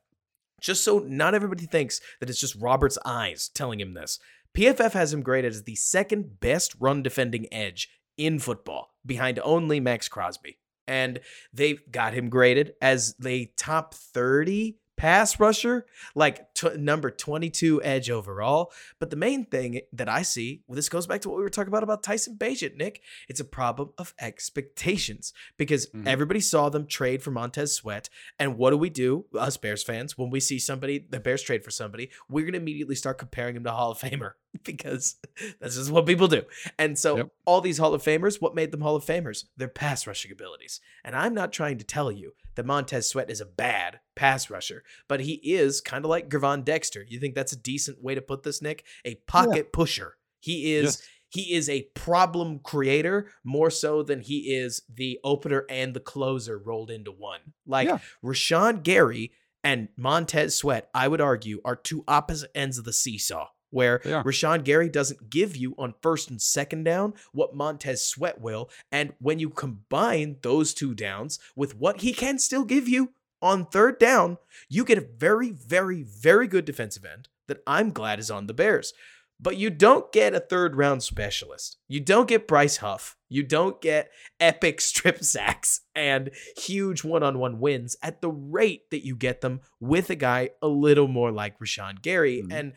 Just so not everybody thinks that it's just Robert's eyes telling him this. PFF has him graded as the second best run defending edge in football, behind only Maxx Crosby. And they've got him graded as the top 30 pass rusher, like t- number 22 edge overall. But the main thing that I see, well, this goes back to what we were talking about about Tyson Bagent, Nick. It's a problem of expectations because Mhm. everybody saw them trade for Montez Sweat. And what do we do, us Bears fans, when we see somebody, the Bears trade for somebody, we're going to immediately start comparing him to Hall of Famer because this is what people do. And so Yep. all these Hall of Famers, what made them Hall of Famers? Their pass rushing abilities. And I'm not trying to tell you that Montez Sweat is a bad pass rusher, but he is kind of like Gervon Dexter. You think that's a decent way to put this, Nick? A pocket pusher. He is Yes. he is a problem creator more so than he is the opener and the closer rolled into one. Like Yeah. Rashan Gary and Montez Sweat, I would argue, are two opposite ends of the seesaw. Where. Rashan Gary doesn't give you on first and second down what Montez Sweat will. And when you combine those two downs with what he can still give you on third down, you get a very, very, very good defensive end that I'm glad is on the Bears. but you don't get a third round specialist. You don't get Bryce Huff. You don't get epic strip sacks and huge one on one wins at the rate that you get them with a guy a little more like Rashan Gary. Mhm. And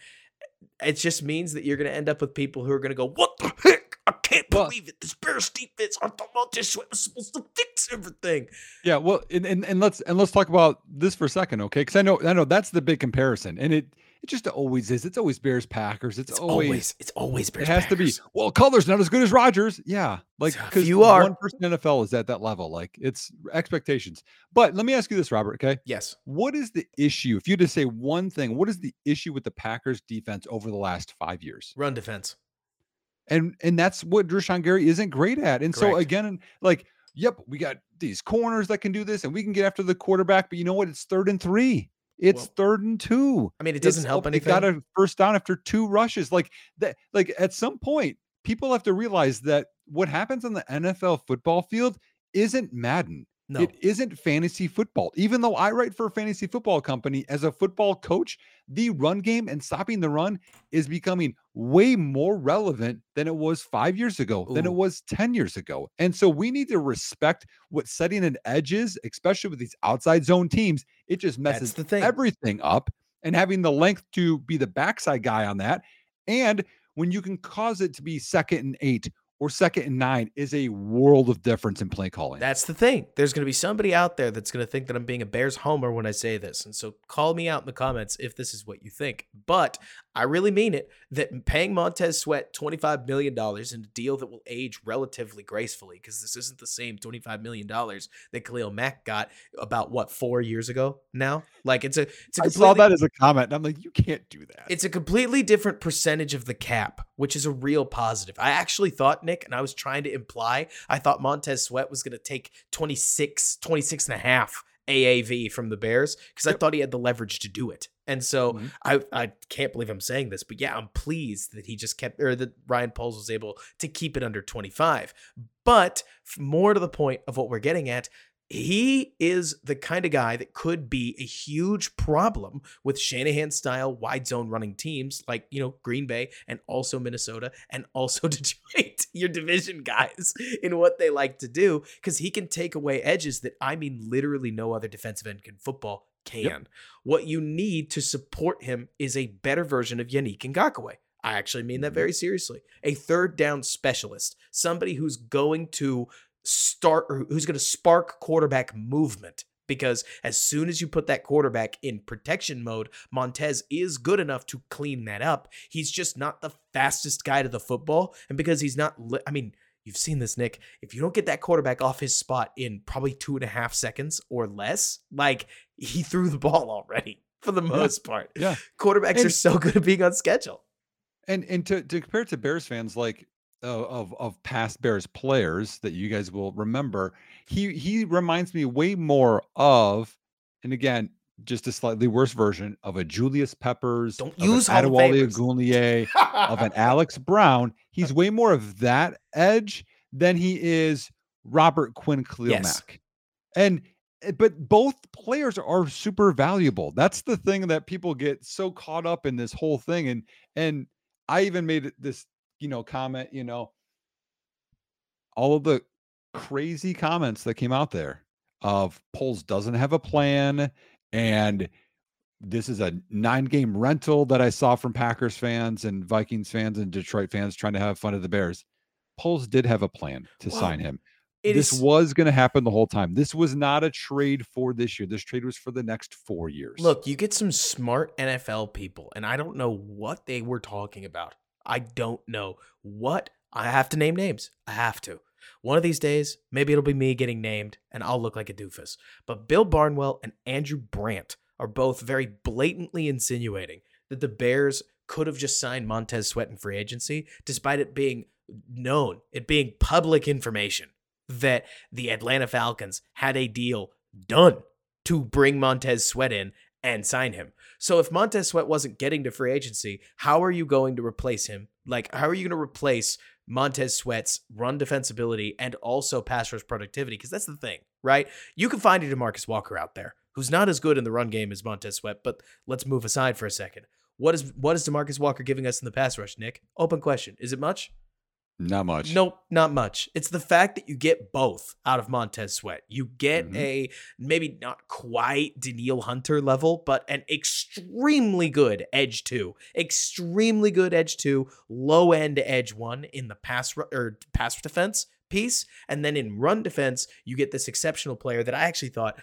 it just means that you're going to end up with people who are going to go, What the heck? I can't Well- believe it. This Bears defense, I thought Sweat was supposed to fix everything. Yeah, well, and, and and let's and let's talk about this for a second, okay? Because I know I know that's the big comparison, and it it just always is. It's always Bears Packers. It's, It's always, always, it's always Bears it has to be. Well, color's not as good as Rodgers. Yeah, like because few are. one person NFL is at that level. Like it's expectations. But let me ask you this, Robert. Okay, Yes. what is the issue? If you had to say one thing, what is the issue with the Packers defense over the last five years? Run defense. and and that's what Drishon Gary isn't great at. And so again, like, yep, we got these corners that can do this, and we can get after the quarterback. But you know what? It's third and three. It's Well, third and two. I mean, it doesn't It's- help anything. They got a first down after two rushes. Like that. Like at some point, people have to realize that what happens on the NFL football field isn't Madden. No. It isn't fantasy football. Even though I write for a fantasy football company as a football coach, the run game and stopping the run is becoming way more relevant than it was five years ago, than it was 10 years ago. And so we need to respect what setting an edge is, especially with these outside zone teams. It just messes the thing. everything up. And having the length to be the backside guy on that. And when you can cause it to be second and eight or second and nine is a world of difference in play calling. That's the thing. There's going to be somebody out there that's going to think that I'm being a Bears homer when I say this. And so call me out in the comments if this is what you think. But I really mean it that paying Montez Sweat $25 million in a deal that will age relatively gracefully, because this isn't the same $25 million that Khalil Mack got about what, four years ago now? Like it's a, it's a I saw that as a comment. And I'm like, you can't do that. It's a completely different percentage of the cap, which is a real positive. I actually thought, Nick, and I was trying to imply, I thought Montez Sweat was going to take 26, 26 and a half AAV from the Bears because I thought he had the leverage to do it. And so Mhm. I, I can't believe I'm saying this, but yeah, I'm pleased that he just kept, or that Ryan Poles was able to keep it under 25. But more to the point of what we're getting at, he is the kind of guy that could be a huge problem with Shanahan style wide zone running teams like, you know, Green Bay and also Minnesota and also Detroit, your division guys, in what they like to do, because he can take away edges that I mean, literally no other defensive end in football can. What you need to support him is a better version of Yannick Ngakoue. I actually mean that Mhm. very seriously. A third down specialist, somebody who's going to start or who's going to spark quarterback movement because as soon as you put that quarterback in protection mode, Montez is good enough to clean that up. He's just not the fastest guy to the football. And because he's not, li- I mean, you've seen this, Nick. If you don't get that quarterback off his spot in probably two and a half seconds or less, like he threw the ball already for the most part. Yeah. Quarterbacks are so good at being on schedule. and and to, to compare it to Bears fans like of of past Bears players that you guys will remember, he he reminds me way more of, and again, just a slightly worse version of a Julius Peppers, Don't use of Adewale. Ogunleye, of an Alex Brown. He's way more of that edge than he is Robert Quinn Khalil Yes. And eh, but both players are super valuable. That's the thing that people get so caught up in this whole thing. And and I even made this, you know, comment, you know, all of the crazy comments that came out there of Poles doesn't have a plan and this is a nine game rental that I saw from Packers fans and Vikings fans and Detroit fans trying to have fun at the Bears. Poles did have a plan to sign him. It this is- was going to happen the whole time. This was not a trade for this year. This trade was for the next four years. Look, you get some smart NFL people, and I don't know what they were talking about. I don't know what. I have to name names. I have to. One of these days, maybe it'll be me getting named, and I'll look like a doofus. But Bill Barnwell and Andrew Brandt are both very blatantly insinuating that the Bears could have just signed Montez Sweat in free agency, despite it being known, it being public information that the Atlanta Falcons had a deal done to bring Montez Sweat in and sign him. So if Montez Sweat wasn't getting to free agency, how are you going to replace him? Like, how are you going to replace Montez Sweat's run defensibility and also pass rush productivity? Because that's the thing, right? You can find a Demarcus Walker out there who's not as good in the run game as Montez Sweat, but let's move aside for a second. What is what is Demarcus Walker giving us in the pass rush, Nick? Open question. Is it much? Not much. Nope, not much. It's the fact that you get both out of Montez Sweat. You get Mhm. a maybe not quite Danielle Hunter level, but an extremely good edge two, extremely good edge two, low end edge one in the pass or pass defense piece, and then in run defense you get this exceptional player that I actually thought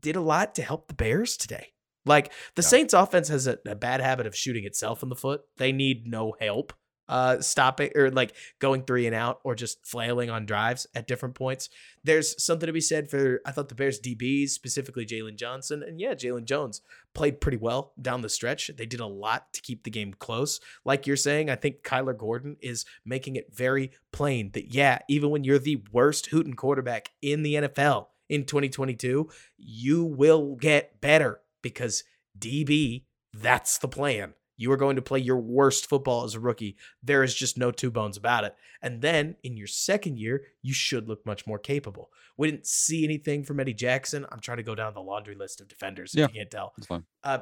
did a lot to help the Bears today. Like the Yeah. Saints offense has a, a bad habit of shooting itself in the foot. They need no help uh stopping or like going three and out or just flailing on drives at different points. There's something to be said for I thought the Bears DBs, specifically Jaylon Johnson, and yeah, Jaylon Jones played pretty well down the stretch. They did a lot to keep the game close. Like you're saying, I think Kyler Gordon is making it very plain that yeah, even when you're the worst Hooten quarterback in the NFL in 2022, you will get better because DB, that's the plan. You are going to play your worst football as a rookie. There is just no two bones about it. And then in your second year, you should look much more capable. We didn't see anything from Eddie Jackson. I'm trying to go down the laundry list of defenders Yeah. you can't tell. It's fine. Uh,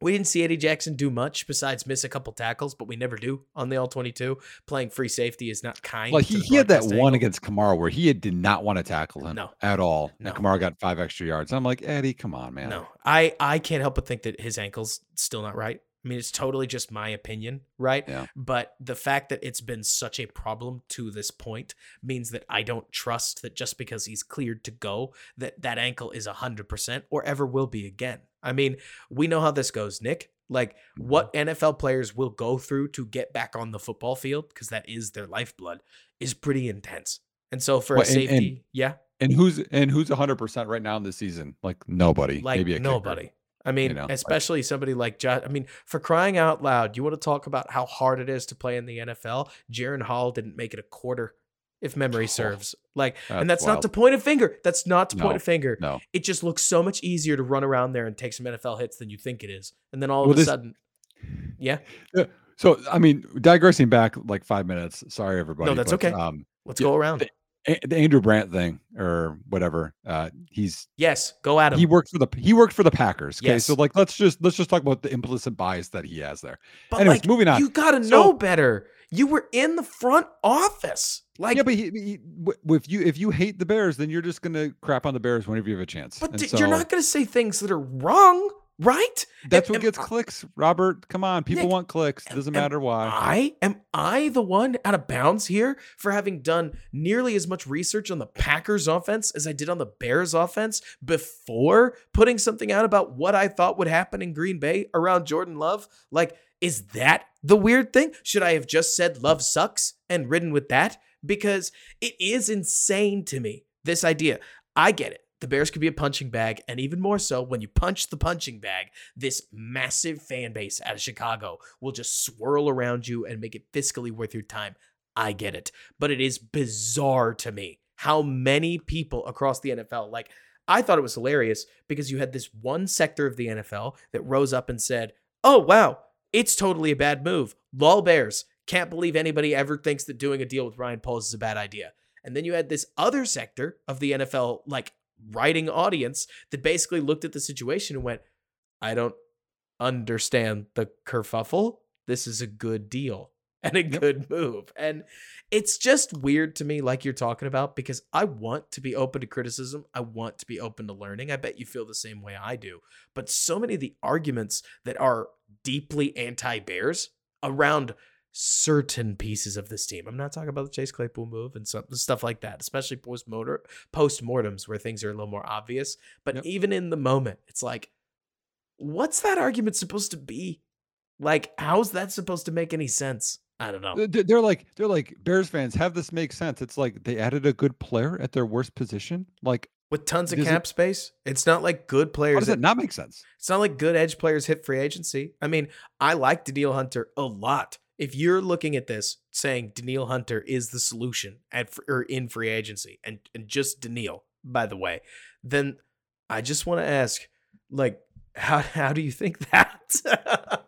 we didn't see Eddie Jackson do much besides miss a couple tackles, but we never do on the all 22. Playing free safety is not kind. Well, he, he had that broadcast one against Kamara where he did not want to tackle him No. at all. No. And Kamara got five extra yards. I'm like, Eddie, come on, man. No, I I can't help but think that his ankle's still not right. I mean, it's totally just my opinion, right? Yeah. But the fact that it's been such a problem to this point means that I don't trust that just because he's cleared to go, that that ankle is 100% or ever will be again. I mean, we know how this goes, Nick. Like mm-hmm. what NFL players will go through to get back on the football field, because that is their lifeblood, is pretty intense. And so for Well, a and- and- safety, yeah, And who's and who's 100 percent right now in the season? Like nobody. like Maybe a kicker. I mean, know, like- especially somebody like Josh. I mean, for crying out loud, you want to talk about how hard it is to play in the NFL? Jaron Hall didn't make it a quarter, if memory serves. Like, and that's that's not to point a finger. That's not to point a finger. No. It just looks so much easier to run around there and take some NFL hits than you think it is. And then all of Well, a this- sudden, yeah, So I mean, digressing back like five minutes. Sorry, everybody. No, that's but, okay. Um, let's Yeah, go around. A- the Andrew Brandt thing or whatever. Uh, he's Yes, go at him. he worked for the he worked for the Packers. Okay, so like let's just let's just talk about the implicit bias that he has there. but anyways, like, moving on. You gotta So- know better. You were in the front office. Like, yeah, but he, he, if you if you hate the Bears, then you're just gonna crap on the Bears whenever you have a chance. but d- so you're not gonna say things that are wrong, right? that's Am- what am gets I- clicks, Robert. Come on, people Nick, want clicks. am- Doesn't matter why. I am I the one out of bounds here for having done nearly as much research on the Packers offense as I did on the Bears offense before putting something out about what I thought would happen in Green Bay around Jordan Love? Like, is that the weird thing? Should I have just said Love sucks and ridden with that? Because it is insane to me, this idea. I get it. The Bears could be a punching bag, and even more so when you punch the punching bag, this massive fan base out of Chicago will just swirl around you and make it fiscally worth your time. I get it. But it is bizarre to me how many people across the NFL, like, I thought it was hilarious because you had this one sector of the NFL that rose up and said, Oh, wow, it's totally a bad move. Lol Bears. Can't believe anybody ever thinks that doing a deal with Ryan Poles is a bad idea. And then you had this other sector of the NFL, like writing audience, that basically looked at the situation and went, I don't understand the kerfuffle. This is a good deal and a Yep. good move. And it's just weird to me, like you're talking about, because I want to be open to criticism. I want to be open to learning. I bet you feel the same way I do. But so many of the arguments that are deeply anti Bears around certain pieces of this team. I'm not talking about the Chase Claypool move and some stuff like that, especially post motor post mortems where things are a little more obvious. But Yep. even in the moment, it's like, what's that argument supposed to be? Like, how's that supposed to make any sense? I don't know. They're like they're like Bears fans. Have this make sense? It's like they added a good player at their worst position. Like, With tons of does it- cap space, it's not like good how players. does that- that not make sense? It's not like good edge players hit free agency. I mean, I like Danielle Hunter a lot. If you're looking at this saying Danielle Hunter is the solution at or in free agency, and and just Danielle, by the way, then I just want to ask, like, how how do you think that?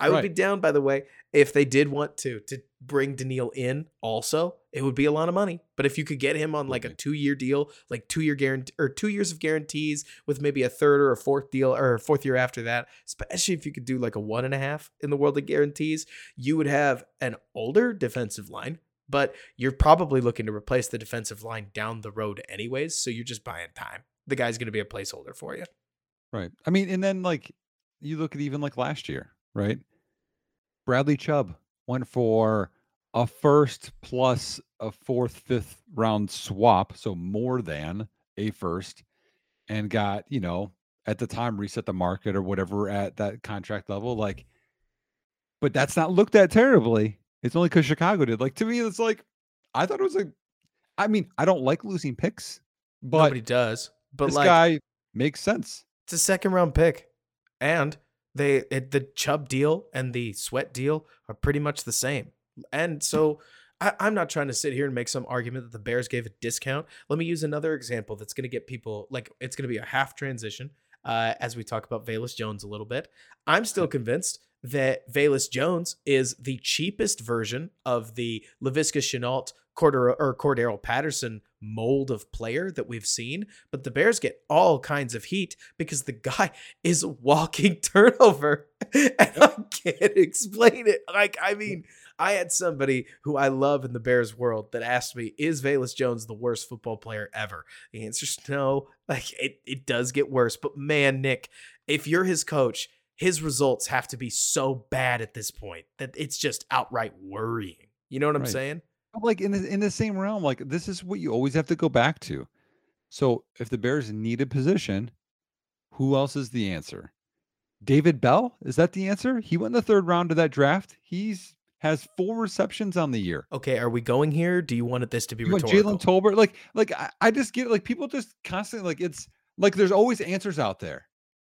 I would be down, by the way, if they did want to to bring Danielle in also, it would be a lot of money. But if you could get him on like a mm-hmm. two year deal, like two year guarantee or two years of guarantees with maybe a third or a fourth deal or a fourth year after that, especially if you could do like a one and a half in the world of guarantees, you would have an older defensive line. But you're probably looking to replace the defensive line down the road anyways. So you're just buying time. The guy's going to be a placeholder for you. Right. I mean, and then like you look at even like last year, right? Bradley Chubb went for a first plus a fourth, fifth round swap, so more than a first, and got, you know, at the time reset the market or whatever at that contract level. Like, but that's not looked at terribly. It's only because Chicago did. Like to me, it's like I thought it was like I mean, I don't like losing picks, but Nobody does. But this like guy makes sense. It's a second round pick, and they it, the Chubb deal and the Sweat deal are pretty much the same. And so I, I'm not trying to sit here and make some argument that the Bears gave a discount. Let me use another example that's going to get people like it's going to be a half transition uh, as we talk about Velus Jones a little bit. I'm still convinced that Velus Jones is the cheapest version of the Laviska Shenault Cordarrelle, or Cordarrelle Patterson mold of player that we've seen, but the Bears get all kinds of heat because the guy is walking turnover. And I can't explain it. Like, I mean, I had somebody who I love in the Bears world that asked me, is Velus Jones the worst football player ever? The answer's no. Like, it, it does get worse. But man, Nick, if you're his coach, his results have to be so bad at this point that it's just outright worrying. You know what I'm Right. saying? Like in the in the same realm, like this is what you always have to go back to. So if the Bears need a position, who else is the answer? David Bell is that the answer? He went in the third round of that draft. He's has four receptions on the year. Okay, are we going here? Do you want this to be You? Jalen Tolbert? Like, like I, I just get like people just constantly like it's like there's always answers out there.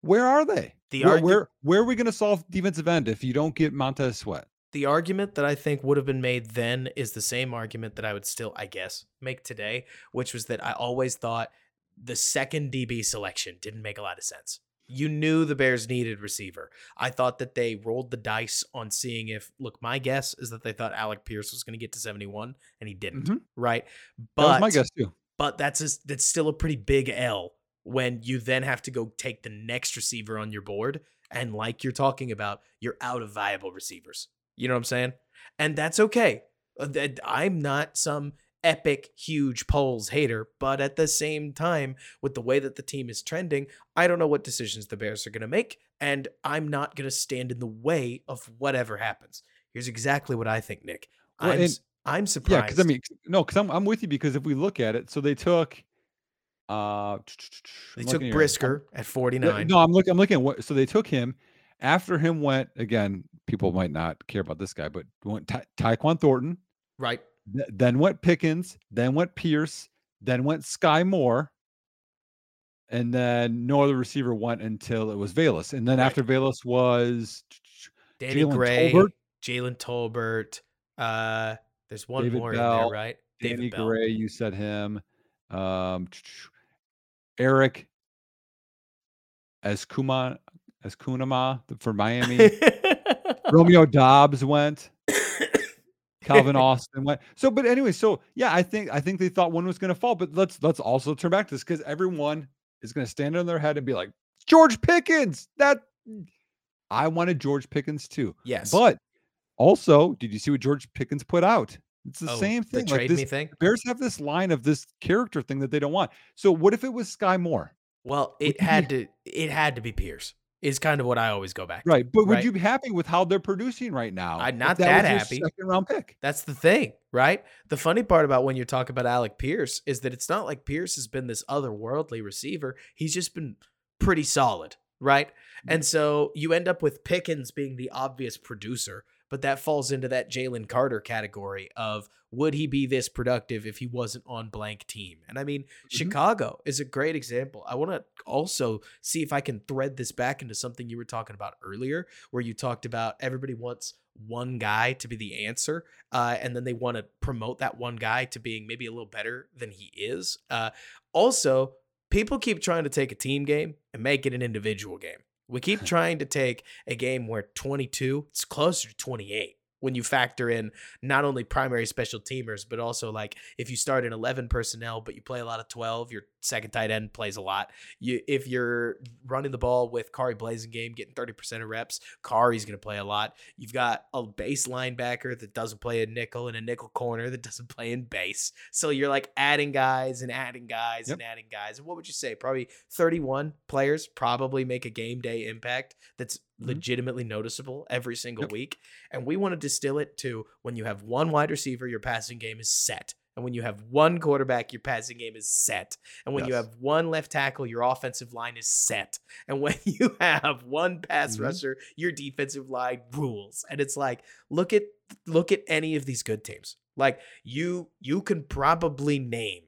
Where are they? The where, argu- where where are we going to solve defensive end if you don't get Montez Sweat? The argument that I think would have been made then is the same argument that I would still, I guess, make today, which was that I always thought the second DB selection didn't make a lot of sense. You knew the Bears needed receiver. I thought that they rolled the dice on seeing if, look, my guess is that they thought Alec Pierce was going to get to 71 and he didn't, Mhm. right? That But was my guess too. but that's a, that's still a pretty big L when you then have to go take the next receiver on your board and like you're talking about you're out of viable receivers you know what i'm saying and that's okay Uh, i'm not some epic huge Poles hater but at the same time with the way that the team is trending i don't know what decisions the bears are going to make and i'm not going to stand in the way of whatever happens here's exactly what i think nick Well, i'm and- i'm Yeah, surprised because I mean, no, because I'm I'm with you because if we look at it, so they took, uh, they I'm took here. brisker at 49 No, I'm looking. I'm looking at what. So they took him. After him went again. People might not care about this guy, but went Ty- Tyquan Thornton. right th- Then went Pickens. Then went Pierce. Then went Skyy Moore. And then no other receiver went until it was Velus. And then Right. after Velus was Danny Jalen Gray, Tolbert? Jalen Tolbert. Uh, there's one David more in there, right? Danny David Bell. Gray. You said him. Um, Eric as Kuma Ezukanma for Miami. Romeo Doubs went. Calvin Austin went. So, but anyway, so yeah, I think I think they thought one was going to fall, but let's let's also turn back to this because everyone is going to stand on their head and be like, George Pickens. That I wanted George Pickens too, yes, but also, did you see what George Pickens put out? It's the Oh, same The thing. Like trade this, me thing. Bears have this line of this character thing that they don't want. So, what if it was Skyy Moore? Well, it you had to. It had to be Pierce. Is kind of what I always go back. to. Right, but would right? you be happy with how they're producing right now? I'm not that that happy. Second round pick. That's the thing, right? The funny part about when you talk about Alec Pierce is that it's not like Pierce has been this otherworldly receiver. He's just been pretty solid, right? Mm. And so you end up with Pickens being the obvious producer, but that falls into that Jalen Carter category of would he be this productive if he wasn't on blank team? And I mean, Chicago is a great example. I want to also see if I can thread this back into something you were talking about earlier, where you talked about everybody wants one guy to be the answer, uh, and then they want to promote that one guy to being maybe a little better than he is. Uh, also, people keep trying to take a team game and make it an individual game. We keep trying to take a game where 22, it's closer to 28 when you factor in not only primary special teamers, but also like if you start in 11 personnel, but you play a lot of 12, your second tight end plays a lot. You If you're running the ball with Khari Blasingame, getting 30% of reps, Khari's going to play a lot. You've got a base linebacker that doesn't play a nickel and a nickel corner that doesn't play in base. So you're like adding guys and adding guys yep. and adding guys. And what would you say? Probably 31 players probably make a game day impact that's. Legitimately noticeable every single yep. week. And we want to distill it to when you have one wide receiver, your passing game is set. And when you have one quarterback, your passing game is set. And when yes. you have one left tackle, your offensive line is set. And when you have one pass mm-hmm. rusher, your defensive line rules. And it's like, look at look at any of these good teams. Like you you can probably name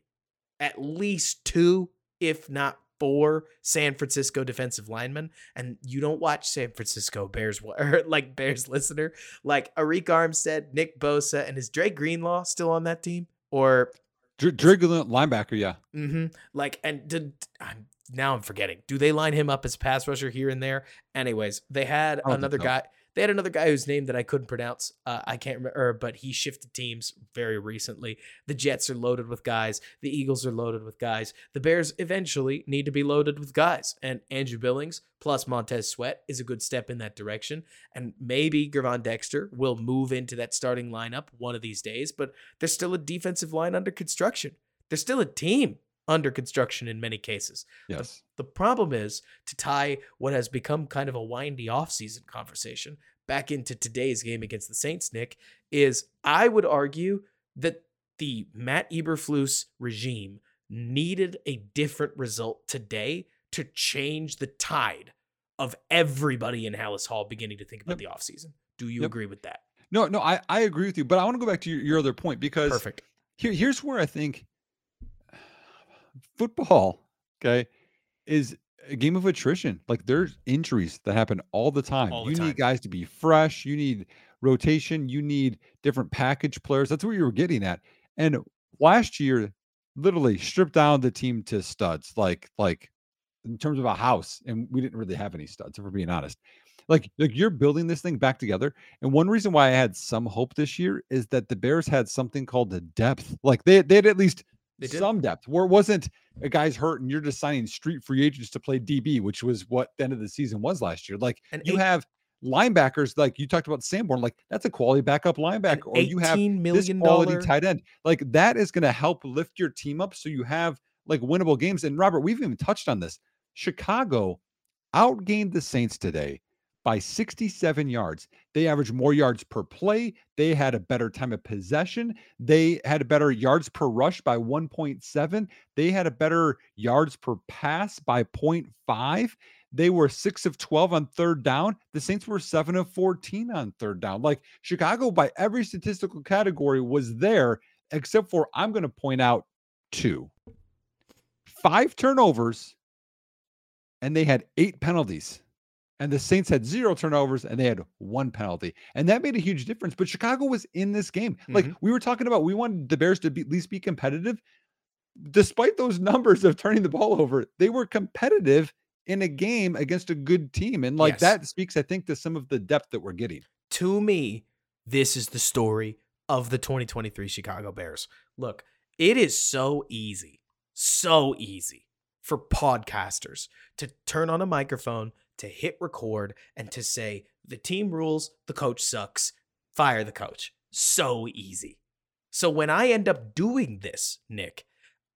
at least two, if not four San Francisco defensive linemen, and you don't watch San Francisco Bears or like Bears listener, like Arik Armstead, Nick Bosa, and is Dre Greenlaw still on that team? Or Dre, Dre linebacker, yeah. Mm-hmm. Like, and did I'm now I'm forgetting. Do they line him up as pass rusher here and there? Anyways, they had another guy. They had another guy whose name that I couldn't pronounce. Uh, I can't remember, but he shifted teams very recently. The Jets are loaded with guys. The Eagles are loaded with guys. The Bears eventually need to be loaded with guys. And Andrew Billings plus Montez Sweat is a good step in that direction. And maybe Gervon Dexter will move into that starting lineup one of these days, but there's still a defensive line under construction. There's still a team under construction in many cases. Yes. The, the, problem is to tie what has become kind of a windy offseason conversation back into today's game against the Saints, Nick, is I would argue that the Matt Eberflus regime needed a different result today to change the tide of everybody in Halas Hall beginning to think about yep. the offseason. Do you yep. agree with that? No, no, I, I agree with you, but I want to go back to your, your other point because Perfect. Here, here's where I think football, okay, is a game of attrition. Like there's injuries that happen all the time. All the you time. need guys to be fresh. You need rotation. You need different package players. That's what you were getting at. And last year, literally stripped down the team to studs, like like in terms of a house, and we didn't really have any studs, if we're being honest. Like, like you're building this thing back together. And one reason why I had some hope this year is that the Bears had something called the depth. Like they they had at least some depth where it wasn't a guy's hurt and you're just signing street free agents to play DB, which was what the end of the season was last year. Like and you eight, have linebackers, like you talked about Sanborn, like that's a quality backup linebacker, or you have this quality tight end. Like that is going to help lift your team up so you have like winnable games. And Robert, we've even touched on this. Chicago outgained the Saints today by 67 yards. They averaged more yards per play. They had a better time of possession. They had a better yards per rush by 1.7. They had a better yards per pass by 0.5. They were 6 of 12 on third down. The Saints were 7 of 14 on third down. Like Chicago, by every statistical category, was there, except for I'm going to point out two five turnovers, and they had eight penalties and the Saints had zero turnovers and they had one penalty. And that made a huge difference. But Chicago was in this game. Mm-hmm. Like we were talking about, we wanted the Bears to be, at least be competitive. Despite those numbers of turning the ball over, they were competitive in a game against a good team. And like yes. that speaks, I think, to some of the depth that we're getting. To me, this is the story of the 2023 Chicago Bears. Look, it is so easy, so easy for podcasters to turn on a microphone to hit record and to say, the team rules, the coach sucks, fire the coach. So easy. So when I end up doing this, Nick,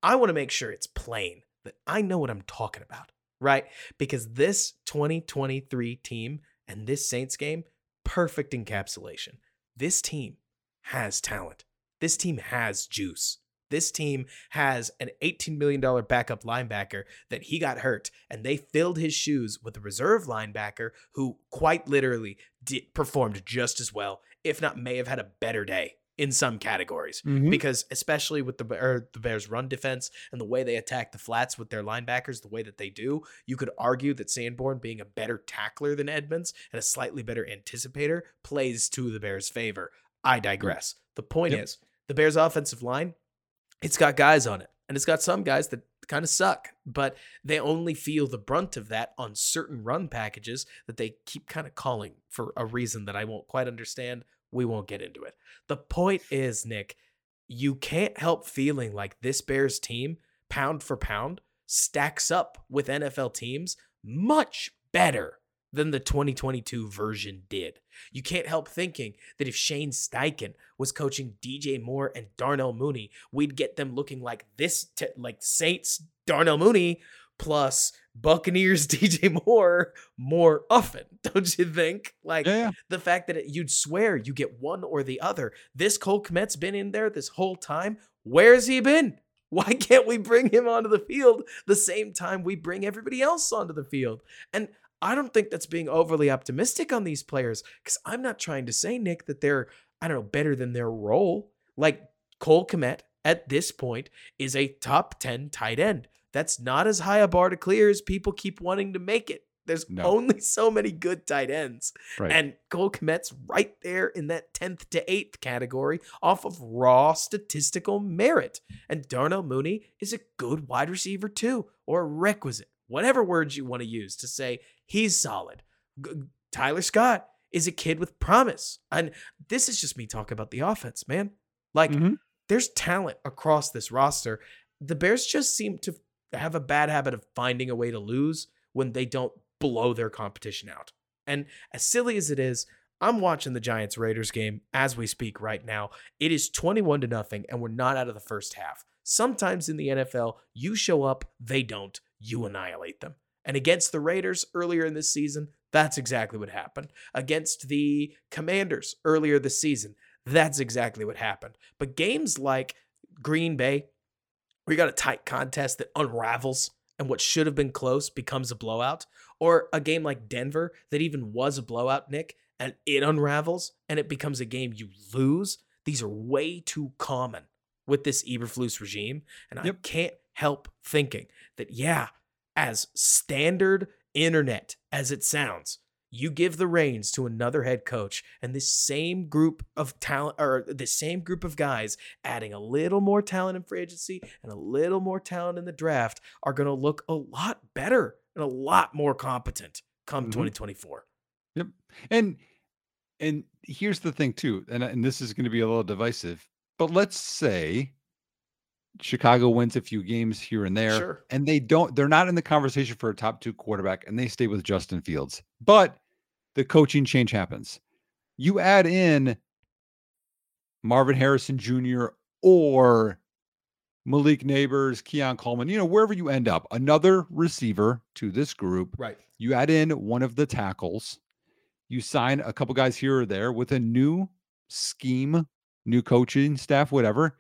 I want to make sure it's plain that I know what I'm talking about, right? Because this 2023 team and this Saints game, perfect encapsulation. This team has talent. This team has juice. This team has an $18 million backup linebacker that he got hurt, and they filled his shoes with a reserve linebacker who quite literally did, performed just as well, if not may have had a better day in some categories. Mm-hmm. Because especially with the, the Bears' run defense and the way they attack the flats with their linebackers, the way that they do, you could argue that Sanborn, being a better tackler than Edmunds and a slightly better anticipator, plays to the Bears' favor. I digress. The point yep. is, the Bears' offensive line it's got guys on it. And it's got some guys that kind of suck, but they only feel the brunt of that on certain run packages that they keep kind of calling for a reason that I won't quite understand We won't get into it. The point is, Nick, you can't help feeling like this Bears team, pound for pound, stacks up with NFL teams much better than the 2022 version did. You can't help thinking that if Shane Steichen was coaching DJ Moore and Darnell Mooney, we'd get them looking like this, t- like Saints Darnell Mooney plus Buccaneers DJ Moore more often, don't you think? Like Yeah, yeah. the fact that it, you'd swear you get one or the other. This Cole Kmet's been in there this whole time. Where's he been? Why can't we bring him onto the field the same time we bring everybody else onto the field? And I don't think that's being overly optimistic on these players because I'm not trying to say, Nick, that they're, I don't know, better than their role. Like Cole Kmet at this point is a top 10 tight end. That's not as high a bar to clear as people keep wanting to make it. There's No. only so many good tight ends. Right. And Cole Kmet's right there in that 10th to 8th category off of raw statistical merit. And Darnell Mooney is a good wide receiver too, or a requisite, whatever words you want to use to say he's solid. G- Tyler Scott is a kid with promise. And this is just me talking about the offense, man. Like, Mhm. there's talent across this roster. The Bears just seem to have a bad habit of finding a way to lose when they don't blow their competition out. And as silly as it is, I'm watching the Giants Raiders game as we speak right now. It is 21 to nothing, and we're not out of the first half. Sometimes in the NFL, you show up, they don't, you annihilate them. And against the Raiders earlier in this season, that's exactly what happened. Against the Commanders earlier this season, that's exactly what happened. But games like Green Bay, where you got a tight contest that unravels and what should have been close becomes a blowout, or a game like Denver that even was a blowout, Nick, and it unravels and it becomes a game you lose. These are way too common with this Eberflus regime. And I can't help thinking that, yeah, as standard internet as it sounds, you give the reins to another head coach and this same group of talent or the same group of guys adding a little more talent in free agency and a little more talent in the draft are going to look a lot better and a lot more competent come Mhm. 2024. And and here's the thing too, and and this is going to be a little divisive, but let's say Chicago wins a few games here and there, Sure. and they don't they're not in the conversation for a top 2 quarterback and they stay with Justin Fields. But the coaching change happens. You add in Marvin Harrison Jr. or Malik Nabers, Keon Coleman, you know, wherever you end up, another receiver to this group. Right. You add in one of the tackles. You sign a couple guys here or there with a new scheme, new coaching staff, whatever.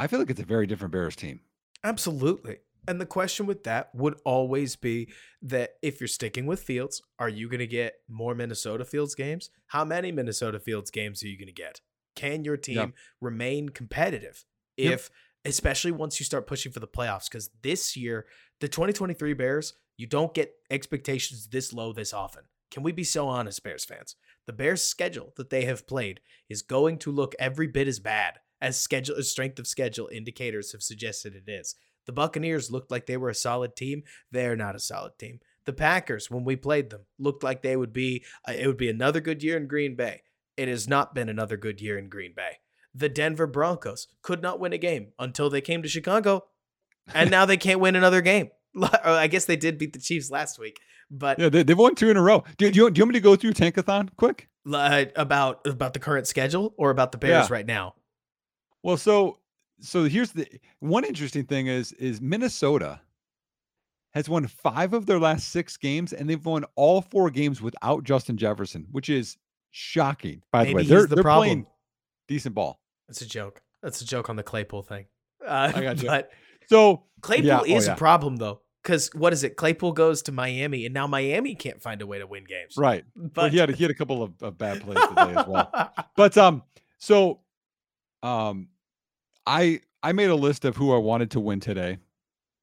I feel like it's a very different Bears team. Absolutely. And the question with that would always be that if you're sticking with Fields, are you going to get more Minnesota Fields games? How many Minnesota Fields games are you going to get? Can your team Yeah. remain competitive Yep. if especially once you start pushing for the playoffs cuz this year the 2023 Bears, you don't get expectations this low this often. Can we be so honest Bears fans? The Bears schedule that they have played is going to look every bit as bad as schedule as strength of schedule indicators have suggested it is. The Buccaneers looked like they were a solid team. They're not a solid team. The Packers, when we played them, looked like they would be uh, it would be another good year in Green Bay. It has not been another good year in Green Bay. The Denver Broncos could not win a game until they came to Chicago, and now they can't win another game. I guess they did beat the Chiefs last week, but Yeah, they, they've won two in a row. Do, do, you, do you want me to go through Tankathon quick? uh, about about the current schedule or about the Bears Yeah. right now. Well, so so here's the one interesting thing is is Minnesota has won five of their last six games, and they've won all four games without Justin Jefferson, which is shocking. By the Maybe way, he's they're the they're problem. playing decent ball. That's a joke. That's a joke on the Claypool thing. Uh, I got you. But So Claypool Yeah, oh, is yeah. a problem though, because what is it? Claypool goes to Miami, and now Miami can't find a way to win games. right, But but he had he had a couple of, of bad plays today as well. But um, so um, I I made a list of who I wanted to win today.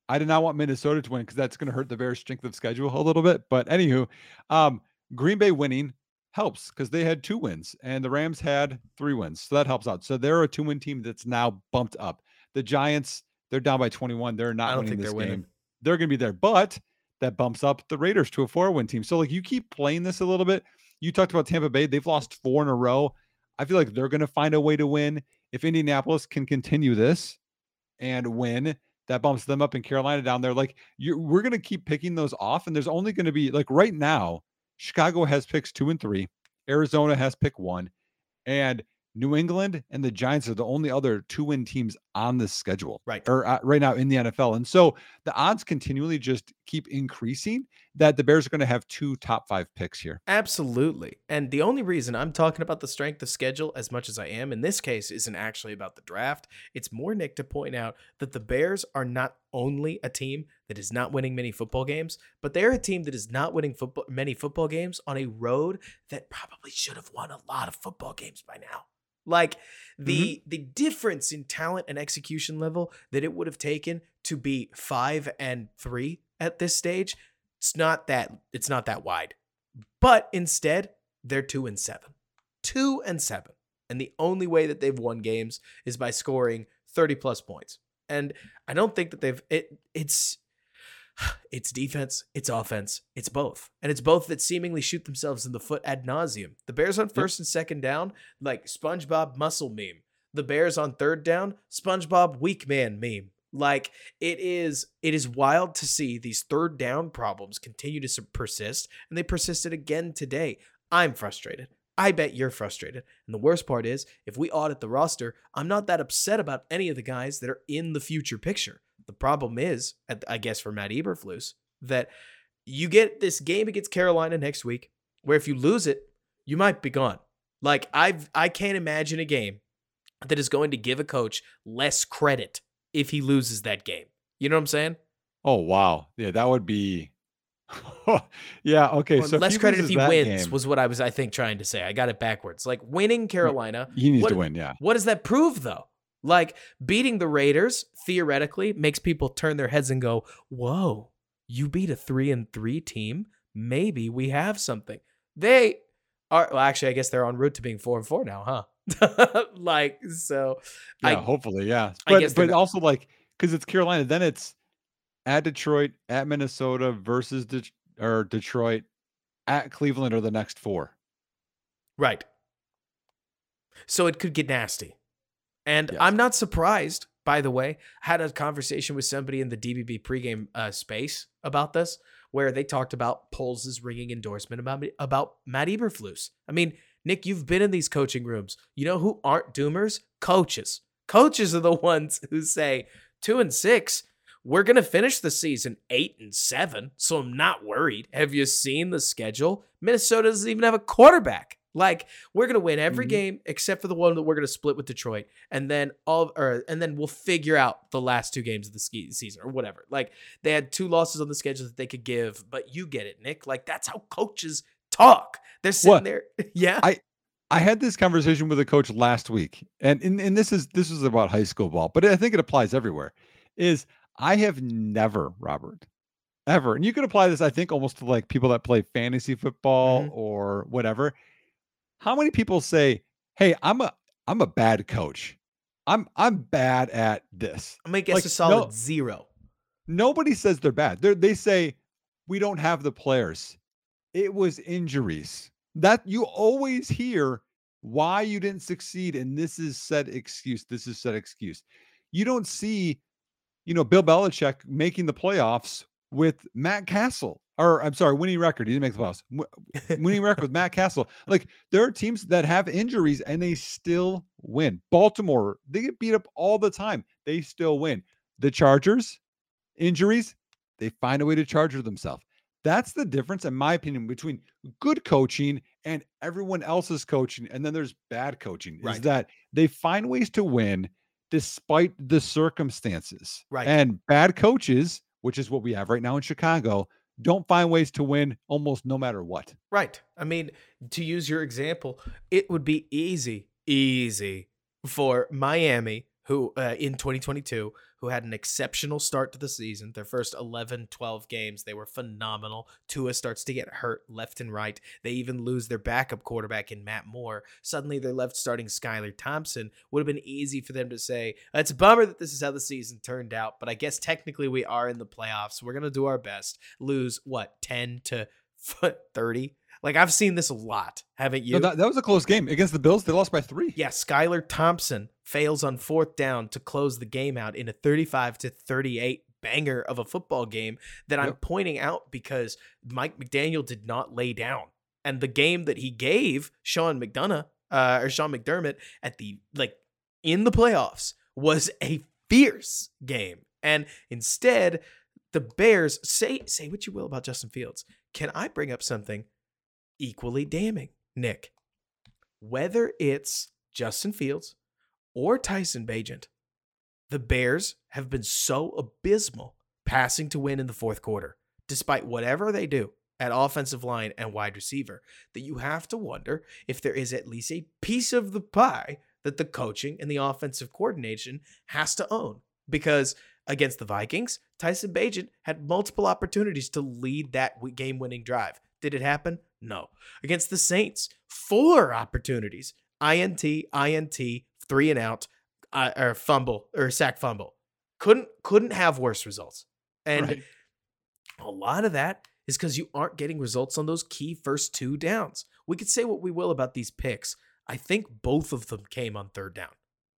I did not want Minnesota to win because that's going to hurt the Bears' strength of schedule a little bit. But anywho, um, Green Bay winning helps because they had two wins and the Rams had three wins, so that helps out. So they're a two-win team that's now bumped up. The Giants they're down by 21. They're not I don't winning think this they're game. winning. They're going to be there, but that bumps up the Raiders to a four-win team. So like you keep playing this a little bit. You talked about Tampa Bay; they've lost four in a row. I feel like they're going to find a way to win. If Indianapolis can continue this and win, that bumps them up in Carolina down there. Like you we're going to keep picking those off and there's only going to be like right now Chicago has picks 2 and 3, Arizona has pick 1, and New England and the Giants are the only other two win teams on the schedule, right? Or uh, right now in the NFL, and so the odds continually just keep increasing that the Bears are going to have two top five picks here. Absolutely, and the only reason I'm talking about the strength of schedule as much as I am in this case isn't actually about the draft. It's more Nick to point out that the Bears are not only a team that is not winning many football games, but they're a team that is not winning football many football games on a road that probably should have won a lot of football games by now. Like the mm-hmm. the difference in talent and execution level that it would have taken to be 5 and 3 at this stage, it's not that it's not that wide. But instead, they're 2 and 7. 2 and 7. And the only way that they've won games is by scoring 30 plus points. And I don't think that they've it it's it's defense, it's offense, it's both. And it's both that seemingly shoot themselves in the foot ad nauseum. The Bears on first and second down, like SpongeBob muscle meme. The Bears on third down, SpongeBob weak man meme. Like it is it is wild to see these third down problems continue to persist and they persisted again today. I'm frustrated. I bet you're frustrated. And the worst part is, if we audit the roster, I'm not that upset about any of the guys that are in the future picture. The problem is, I guess for Matt Eberflus, that you get this game against Carolina next week, where if you lose it, you might be gone. Like I've I can't imagine a game that is going to give a coach less credit if he loses that game. You know what I'm saying? Oh wow, yeah, that would be. yeah. Okay. so less credit if he wins game, was what I was, I think, trying to say. I got it backwards. Like winning Carolina. He needs what, to win. Yeah. What does that prove, though? Like beating the Raiders theoretically makes people turn their heads and go, "Whoa, you beat a 3 and 3 team? Maybe we have something." They are well actually I guess they're on route to being 4 and 4 now, huh? like so Yeah, I, hopefully, yeah. But but also like cuz it's Carolina, then it's at Detroit, at Minnesota versus De- or Detroit, at Cleveland or the next 4. Right. So it could get nasty. And yes. I'm not surprised, by the way. I had a conversation with somebody in the DBB pregame uh, space about this, where they talked about Poles' ringing endorsement about, about Matt Eberflus. I mean, Nick, you've been in these coaching rooms. You know who aren't doomers? Coaches. Coaches are the ones who say, two and six, we're going to finish the season eight and seven, so I'm not worried. Have you seen the schedule? Minnesota doesn't even have a quarterback. Like we're gonna win every mm-hmm. game except for the one that we're gonna split with Detroit, and then all or and then we'll figure out the last two games of the ski season or whatever. Like they had two losses on the schedule that they could give, but you get it, Nick. Like that's how coaches talk. They're sitting what? there. yeah. I I had this conversation with a coach last week, and, and and this is this is about high school ball, but I think it applies everywhere. Is I have never, Robert, ever, and you can apply this, I think, almost to like people that play fantasy football mm-hmm. or whatever how many people say, "Hey, I'm a I'm a bad coach. I'm I'm bad at this." I'm gonna guess like, a solid no, zero. Nobody says they're bad. They're, they say we don't have the players. It was injuries. That you always hear why you didn't succeed, and this is said excuse. This is said excuse. You don't see, you know, Bill Belichick making the playoffs with Matt Cassel. or I'm sorry, winning record. He didn't make the playoffs. winning record with Matt Cassel. Like there are teams that have injuries and they still win. Baltimore, they get beat up all the time. They still win. The Chargers, injuries, they find a way to charger themselves. That's the difference, in my opinion, between good coaching and everyone else's coaching. And then there's bad coaching. Right. Is that they find ways to win despite the circumstances. Right. And bad coaches, which is what we have right now in Chicago, don't find ways to win almost no matter what. Right. I mean, to use your example, it would be easy, easy for Miami who uh, in 2022 who had an exceptional start to the season. Their first 11 12 games they were phenomenal. Tua starts to get hurt left and right. They even lose their backup quarterback in matt moore. Suddenly they're left starting skylar thompson. Would have been easy for them to say it's a bummer that this is how the season turned out but i guess technically we are in the playoffs. We're going to do our best. Lose what 10 to 30 Like I've seen this a lot, haven't you? No, that, that was a close game against the Bills. They lost by three. yeah, Skylar Thompson fails on fourth down to close the game out in a 35 to 38 banger of a football game that I'm pointing out because Mike McDaniel did not lay down. And the game that he gave Sean McDonough uh, or Sean McDermott at the like in the playoffs was a fierce game. And instead, the Bears say say what you will about Justin Fields. Can I bring up something equally damning, Nick? Whether it's Justin Fields or Tyson Bagent, the Bears have been so abysmal passing to win in the fourth quarter, despite whatever they do at offensive line and wide receiver, that you have to wonder if there is at least a piece of the pie that the coaching and the offensive coordination has to own. Because against the Vikings, Tyson Bagent had multiple opportunities to lead that game winning drive. Did it happen? No. Against the Saints, four opportunities INT, INT, three and out, uh, or fumble, or sack fumble. Couldn't couldn't have worse results. And Right. a lot of that is because you aren't getting results on those key first two downs. We could say what we will about these picks. I think both of them came on third down.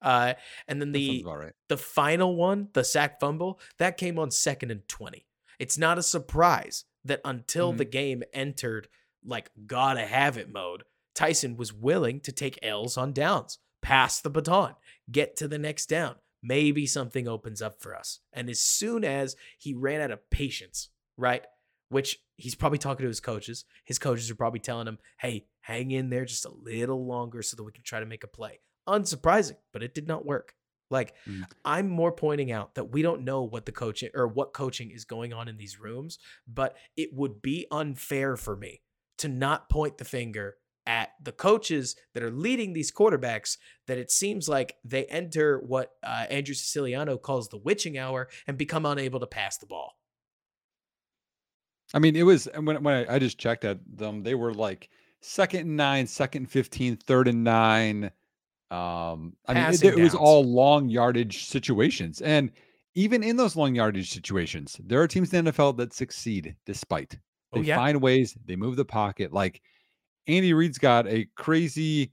Uh, and then the right. the final one, the sack fumble, that came on second and 20. It's not a surprise that until Mhm. the game entered like gotta have it mode, Tyson was willing to take L's on downs, pass the baton, get to the next down. Maybe something opens up for us. And as soon as he ran out of patience, right? Which he's probably talking to his coaches. His coaches are probably telling him, hey, hang in there just a little longer so that we can try to make a play. Unsurprising, but it did not work. Like, Mm. I'm more pointing out that we don't know what the coaching or what coaching is going on in these rooms, but it would be unfair for me to not point the finger at the coaches that are leading these quarterbacks that it seems like they enter what uh, Andrew Siciliano calls the witching hour and become unable to pass the ball. I mean, it was and when when I, I just checked at them, they were like second and nine, second and 15, third and nine. Um, I mean, it, it was all long yardage situations, and even in those long yardage situations, there are teams in the NFL that succeed despite. They Oh, yeah. find ways, they move the pocket. Like Andy Reid's got a crazy,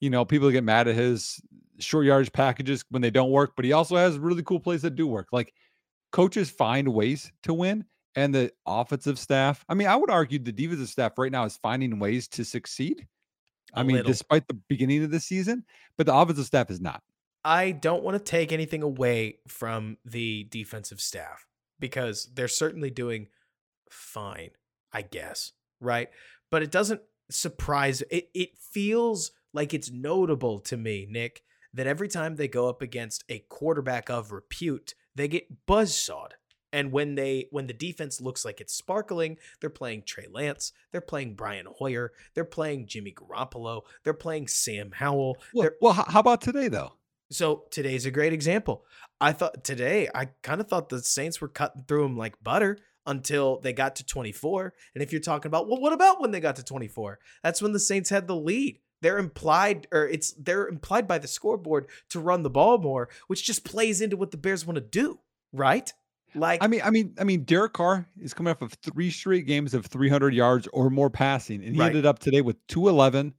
you know, people get mad at his short yardage packages when they don't work, but he also has really cool plays that do work. Like coaches find ways to win, and the offensive staff. I mean, I would argue the defensive staff right now is finding ways to succeed. I A mean, little. despite the beginning of the season, but the offensive staff is not. I don't want to take anything away from the defensive staff because they're certainly doing fine, I guess, right? But it doesn't surprise it it feels like it's notable to me, Nick, that every time they go up against a quarterback of repute, they get buzzsawed. And when they when the defense looks like it's sparkling, they're playing Trey Lance, they're playing Brian Hoyer, they're playing Jimmy Garoppolo, they're playing Sam Howell, Well, well how about today though? so today's a great example. I thought today, I kind of thought the Saints were cutting through them like butter until they got to 24. And if you're talking about, well, what about when they got to 24? That's when the Saints had the lead. They're implied, or it's they're implied by the scoreboard to run the ball more, which just plays into what the Bears want to do, right? Like, I mean, I mean, I mean, Derek Carr is coming off of three straight games of 300 yards or more passing, and he Right. ended up today with 211,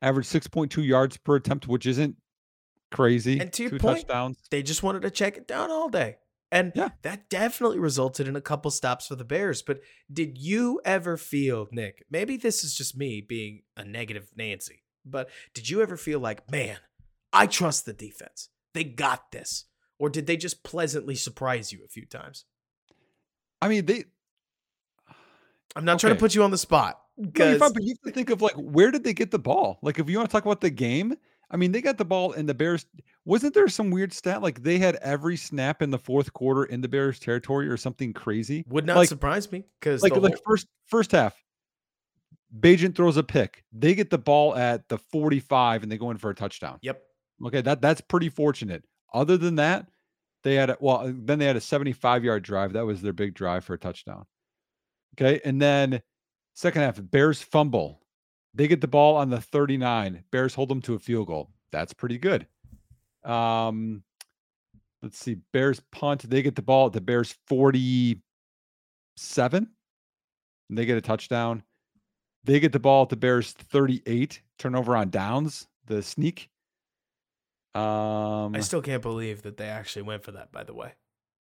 average 6.2 yards per attempt, which isn't crazy. And to your Two point, touchdowns. they just wanted to check it down all day. And Yeah. that definitely resulted in a couple stops for the Bears. But did you ever feel, Nick? Maybe this is just me being a negative Nancy, but did you ever feel like, man, I trust the defense. They got this. Or did they just pleasantly surprise you a few times? I mean, they. I'm not trying to put you on the spot. No, you're fine, but you have to think of like where did they get the ball? Like if you want to talk about the game, I mean, they got the ball and the Bears. Wasn't there some weird stat like they had every snap in the fourth quarter in the Bears territory or something crazy? would not like- surprise me. Because Like like first first half, Bagent throws a pick. They get the ball at the 45 and they go in for a touchdown. Yep. Okay, that that's pretty fortunate. Other than that, they had a, well, uh, then they had a 75 yard drive. That was their big drive for a touchdown. Okay, and then second half, Bears fumble. They get the ball on the 39. Bears hold them to a field goal. That's pretty good. Um, let's see. Bears punt. They get the ball at the Bears 47. And they get a touchdown. They get the ball at the Bears 38, turnover on downs, the sneak. Um I still can't believe that they actually went for that. By the way,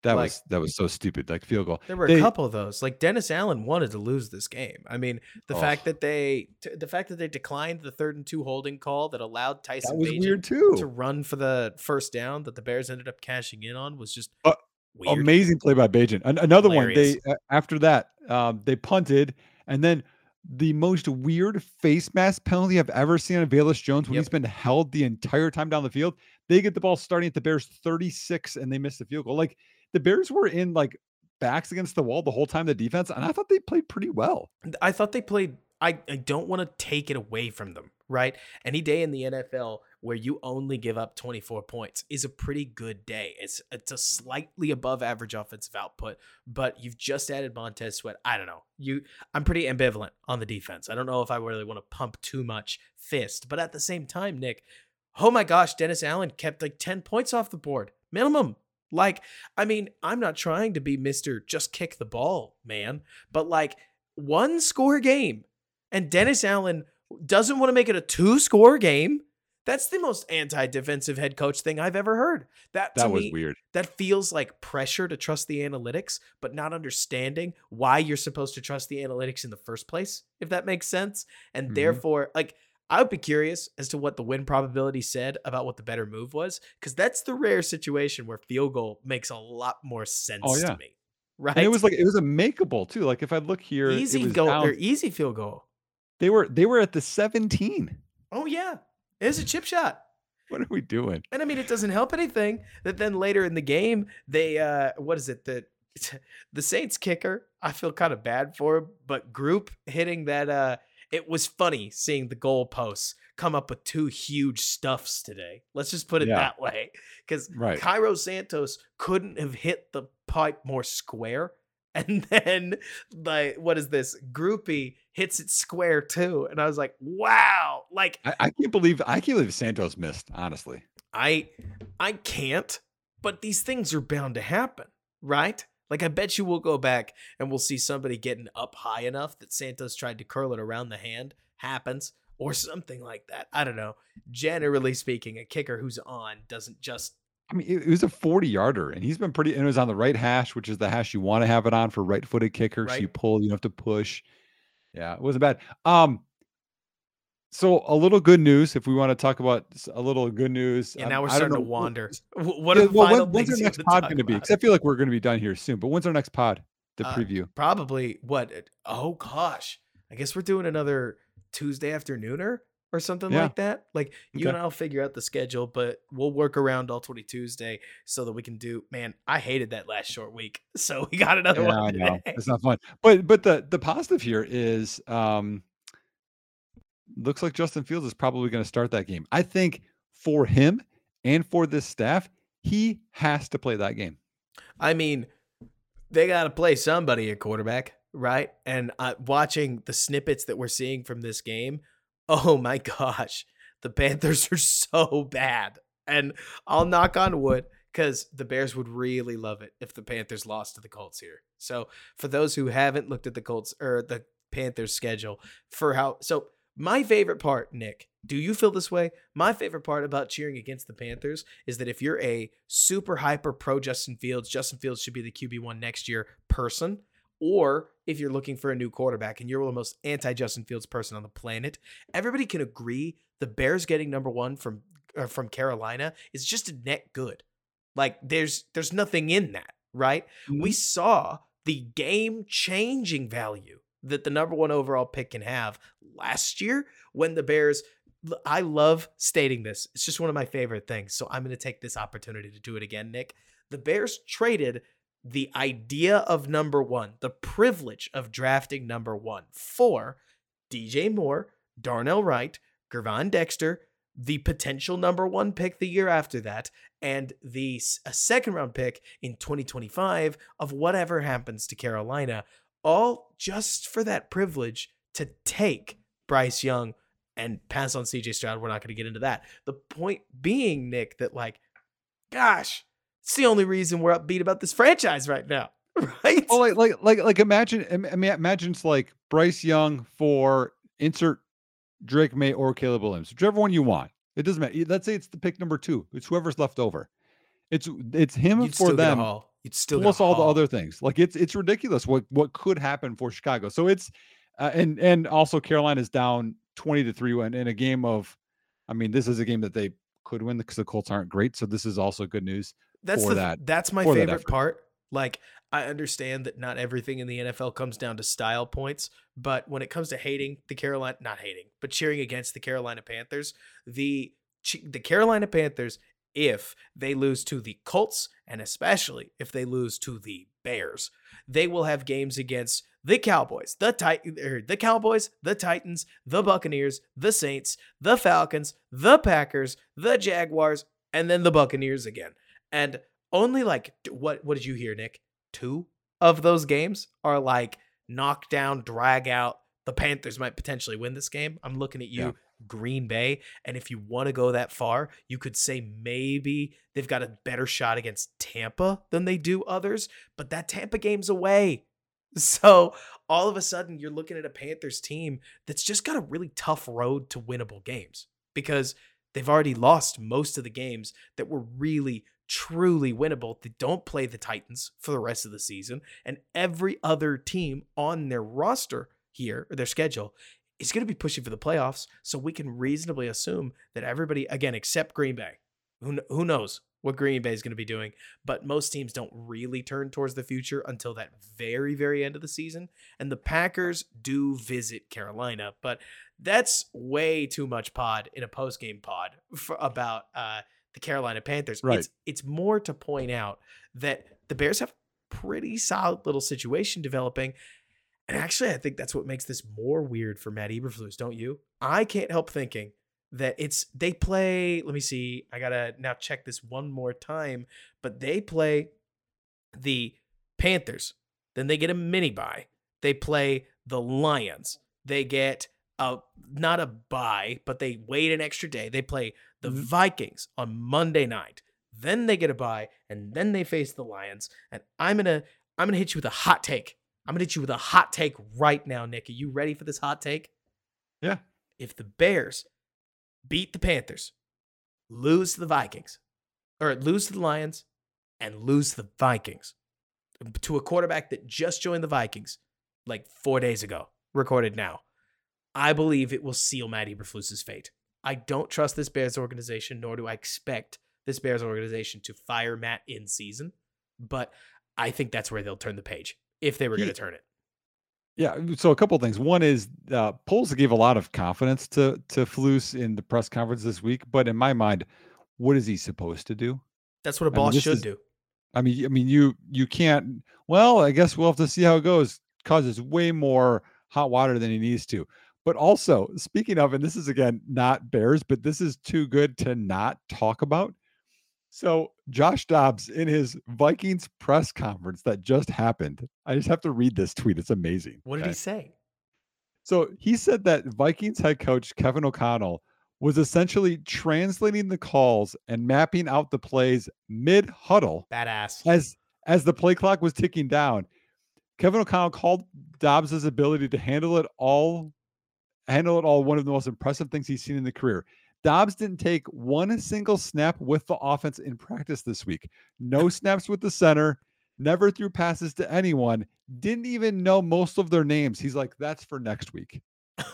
that like- was that was so stupid, like field goal. there were They- a couple of those. Like Dennis Allen wanted to lose this game. I mean, the Oh. fact that they, the fact that they declined the third and two holding call that allowed Tyson That was weird too. to run for the first down that the Bears ended up cashing in on was just Uh, weird. Amazing play by Bagent. An- another Hilarious. one. They a- after that, um, they punted, and then the most weird face mask penalty I've ever seen on Velus Jones when Yep. he's been held the entire time down the field. They get the ball starting at the Bears 36, and they miss the field goal. Like the Bears were in like backs against the wall the whole time. The defense, and I thought they played pretty well. I thought they played. I, I don't want to take it away from them, right? Any day in the NFL where you only give up 24 points is a pretty good day. It's it's a slightly above average offensive output, but you've just added Montez Sweat. I don't know. You I'm pretty ambivalent on the defense. I don't know if I really want to pump too much fist, but at the same time, Nick, oh my gosh, Dennis Allen kept like 10 points off the board. Minimum. Like, I mean, I'm not trying to be Mr. just kick the ball, man, but like one score game and Dennis Allen doesn't want to make it a two score game. That's the most anti-defensive head coach thing I've ever heard. That to That was me, weird. that feels like pressure to trust the analytics, but not understanding why you're supposed to trust the analytics in the first place, if that makes sense. And Mhm. therefore, like I would be curious as to what the win probability said about what the better move was, because that's the rare situation where field goal makes a lot more sense Oh, yeah. to me. Right? And it was like it was a makeable too. Like if I look here, easy goal down- or easy field goal. they were they were at the 17. Oh yeah. It was a chip shot. What are we doing? And I mean, it doesn't help anything that then later in the game, they, uh, what is it? that the Saints kicker, I feel kind of bad for him, but Grupe hitting that, uh, it was funny seeing the goalposts come up with two huge stuffs today. Let's just put it Yeah. that way. Because Right. Cairo Santos couldn't have hit the pipe more square. And then, like, what is this? Grupe hits it square too. And I was like, wow. Like, I, I can't believe I can't believe Santos missed, honestly. I I can't, but these things are bound to happen, right? Like I bet you we'll go back and we'll see somebody getting up high enough that Santos tried to curl it around the hand happens or something like that. I don't know. Generally speaking, a kicker who's on doesn't just I mean, it, was a 40 yarder, and he's been pretty. And it was on the right hash, which is the hash you want to have it on for right footed kickers. So you pull, you don't have to push. Yeah, it wasn't bad. Um, so a little good news, if we want to talk about a little good news. and um, now we're starting to wander. Wh- What yeah, are the well, final when- when's our next pod going to be? Because I feel like we're going to be done here soon. But when's our next pod? The Uh, preview. Probably what? Oh gosh, I guess we're doing another Tuesday afternooner or something Yeah. like that. Like you Okay. and I'll figure out the schedule, but we'll work around all 20 Tuesday so that we can do. Man, I hated that last short week, so we got another Yeah, I one know it's not fun. But but the the positive here is um looks like Justin Fields is probably going to start that game. I think for him and for this staff, he has to play that game. I mean, they got to play somebody at quarterback, right? And uh, watching the snippets that we're seeing from this game, oh my gosh, the Panthers are so bad. And I'll knock on wood because the Bears would really love it if the Panthers lost to the Colts here. So for those who haven't looked at the Colts or the Panthers schedule, for how so my favorite part, Nick, do you feel this way? My favorite part about cheering against the Panthers is that if you're a super hyper pro Justin Fields, Justin Fields should be the QB1 next year person, or if you're looking for a new quarterback and you're the most anti Justin Fields person on the planet, everybody can agree the Bears getting number one from uh, from Carolina is just a net good. Like there's there's nothing in that, right? We saw the game changing value that the number one overall pick can have last year when the Bears. I love stating this. It's just one of my favorite things. So I'm going to take this opportunity to do it again, Nick. The Bears traded the idea of number one, the privilege of drafting number one for DJ Moore, Darnell Wright, Gervon Dexter, the potential number one pick the year after that, and the a second round pick in 2025 of whatever happens to Carolina, all just for that privilege to take Bryce Young and pass on CJ Stroud. We're not going to get into that. The point being, Nick, that like, gosh, it's the only reason we're upbeat about this franchise right now, right? Well, like like like like imagine I mean imagine it's like Bryce Young for insert Drake Maye or Caleb Williams, whichever one you want. It doesn't matter. Let's say it's the pick number two. It's whoever's left over. It's it's him You'd for still get a them You'd still plus get a all the other things. Like it's it's ridiculous what what could happen for Chicago. So it's uh, and and also Carolina's down twenty to three in, in a game of. I mean, this is a game that they could win because the Colts aren't great. So this is also good news. That's for the, that- That's my for that favorite part. Like I understand that not everything in the NFL comes down to style points, but when it comes to hating the Carolina, not hating, but cheering against the Carolina Panthers, the the Carolina Panthers, if they lose to the Colts and especially if they lose to the Bears, they will have games against the Cowboys, the Tit- er, the Cowboys, the Titans, the Buccaneers, the Saints, the Falcons, the Packers, the Jaguars, and then the Buccaneers again. And only like what what did you hear, Nick? Two of those games are like knockdown, drag out. The Panthers might potentially win this game. I'm looking at you, Yeah. Green Bay, and if you want to go that far, you could say maybe they've got a better shot against Tampa than they do others, but that Tampa game's away. So all of a sudden, you're looking at a Panthers team that's just got a really tough road to winnable games because they've already lost most of the games that were really truly winnable. They don't play the Titans for the rest of the season, and every other team on their roster here or their schedule is going to be pushing for the playoffs. So we can reasonably assume that everybody, again, except Green Bay, who who knows what Green Bay is going to be doing, but most teams don't really turn towards the future until that very very end of the season. And the Packers do visit Carolina, but that's way too much pod in a post game pod for, about uh, the Carolina Panthers. Right. It's it's more to point out that the Bears have pretty solid little situation developing. And actually, I think that's what makes this more weird for Matt Eberflus, don't you? I can't help thinking that it's they play. Let me see. I gotta now check this one more time. But they play the Panthers. Then they get a mini bye. They play the Lions. They get a not a bye, but they wait an extra day. They play the Mhm. Vikings on Monday night. Then they get a bye, and then they face the Lions. And I'm gonna I'm gonna hit you with a hot take. I'm gonna hit you with a hot take right now, Nick. Are you ready for this hot take? Yeah. If the Bears beat the Panthers, lose to the Vikings, or lose to the Lions, and lose to the Vikings to a quarterback that just joined the Vikings like four days ago, recorded now, I believe it will seal Matt Eberflus's fate. I don't trust this Bears organization, nor do I expect this Bears organization to fire Matt in season, but I think that's where they'll turn the page if they were going to turn it. Yeah. So a couple of things. One is uh, Poles gave a lot of confidence to to Flus in the press conference this week, but in my mind, what is he supposed to do? That's what a mean, boss this should is- do. I mean, I mean, you you can't. Well, I guess we'll have to see how it goes. Causes way more hot water than he needs to. But also, speaking of, and this is again not Bears, but this is too good to not talk about. So Josh Dobbs in his Vikings press conference that just happened. I just have to read this tweet. It's amazing. What did okay? he say? So he said that Vikings head coach Kevin O'Connell was essentially translating the calls and mapping out the plays mid huddle Badass. as as the play clock was ticking down. Kevin O'Connell called Dobbs's ability to handle it all, handle it all one of the most impressive things he's seen in the career. Dobbs didn't take one single snap with the offense in practice this week. No snaps with the center, never threw passes to anyone, didn't even know most of their names. He's like, that's for next week.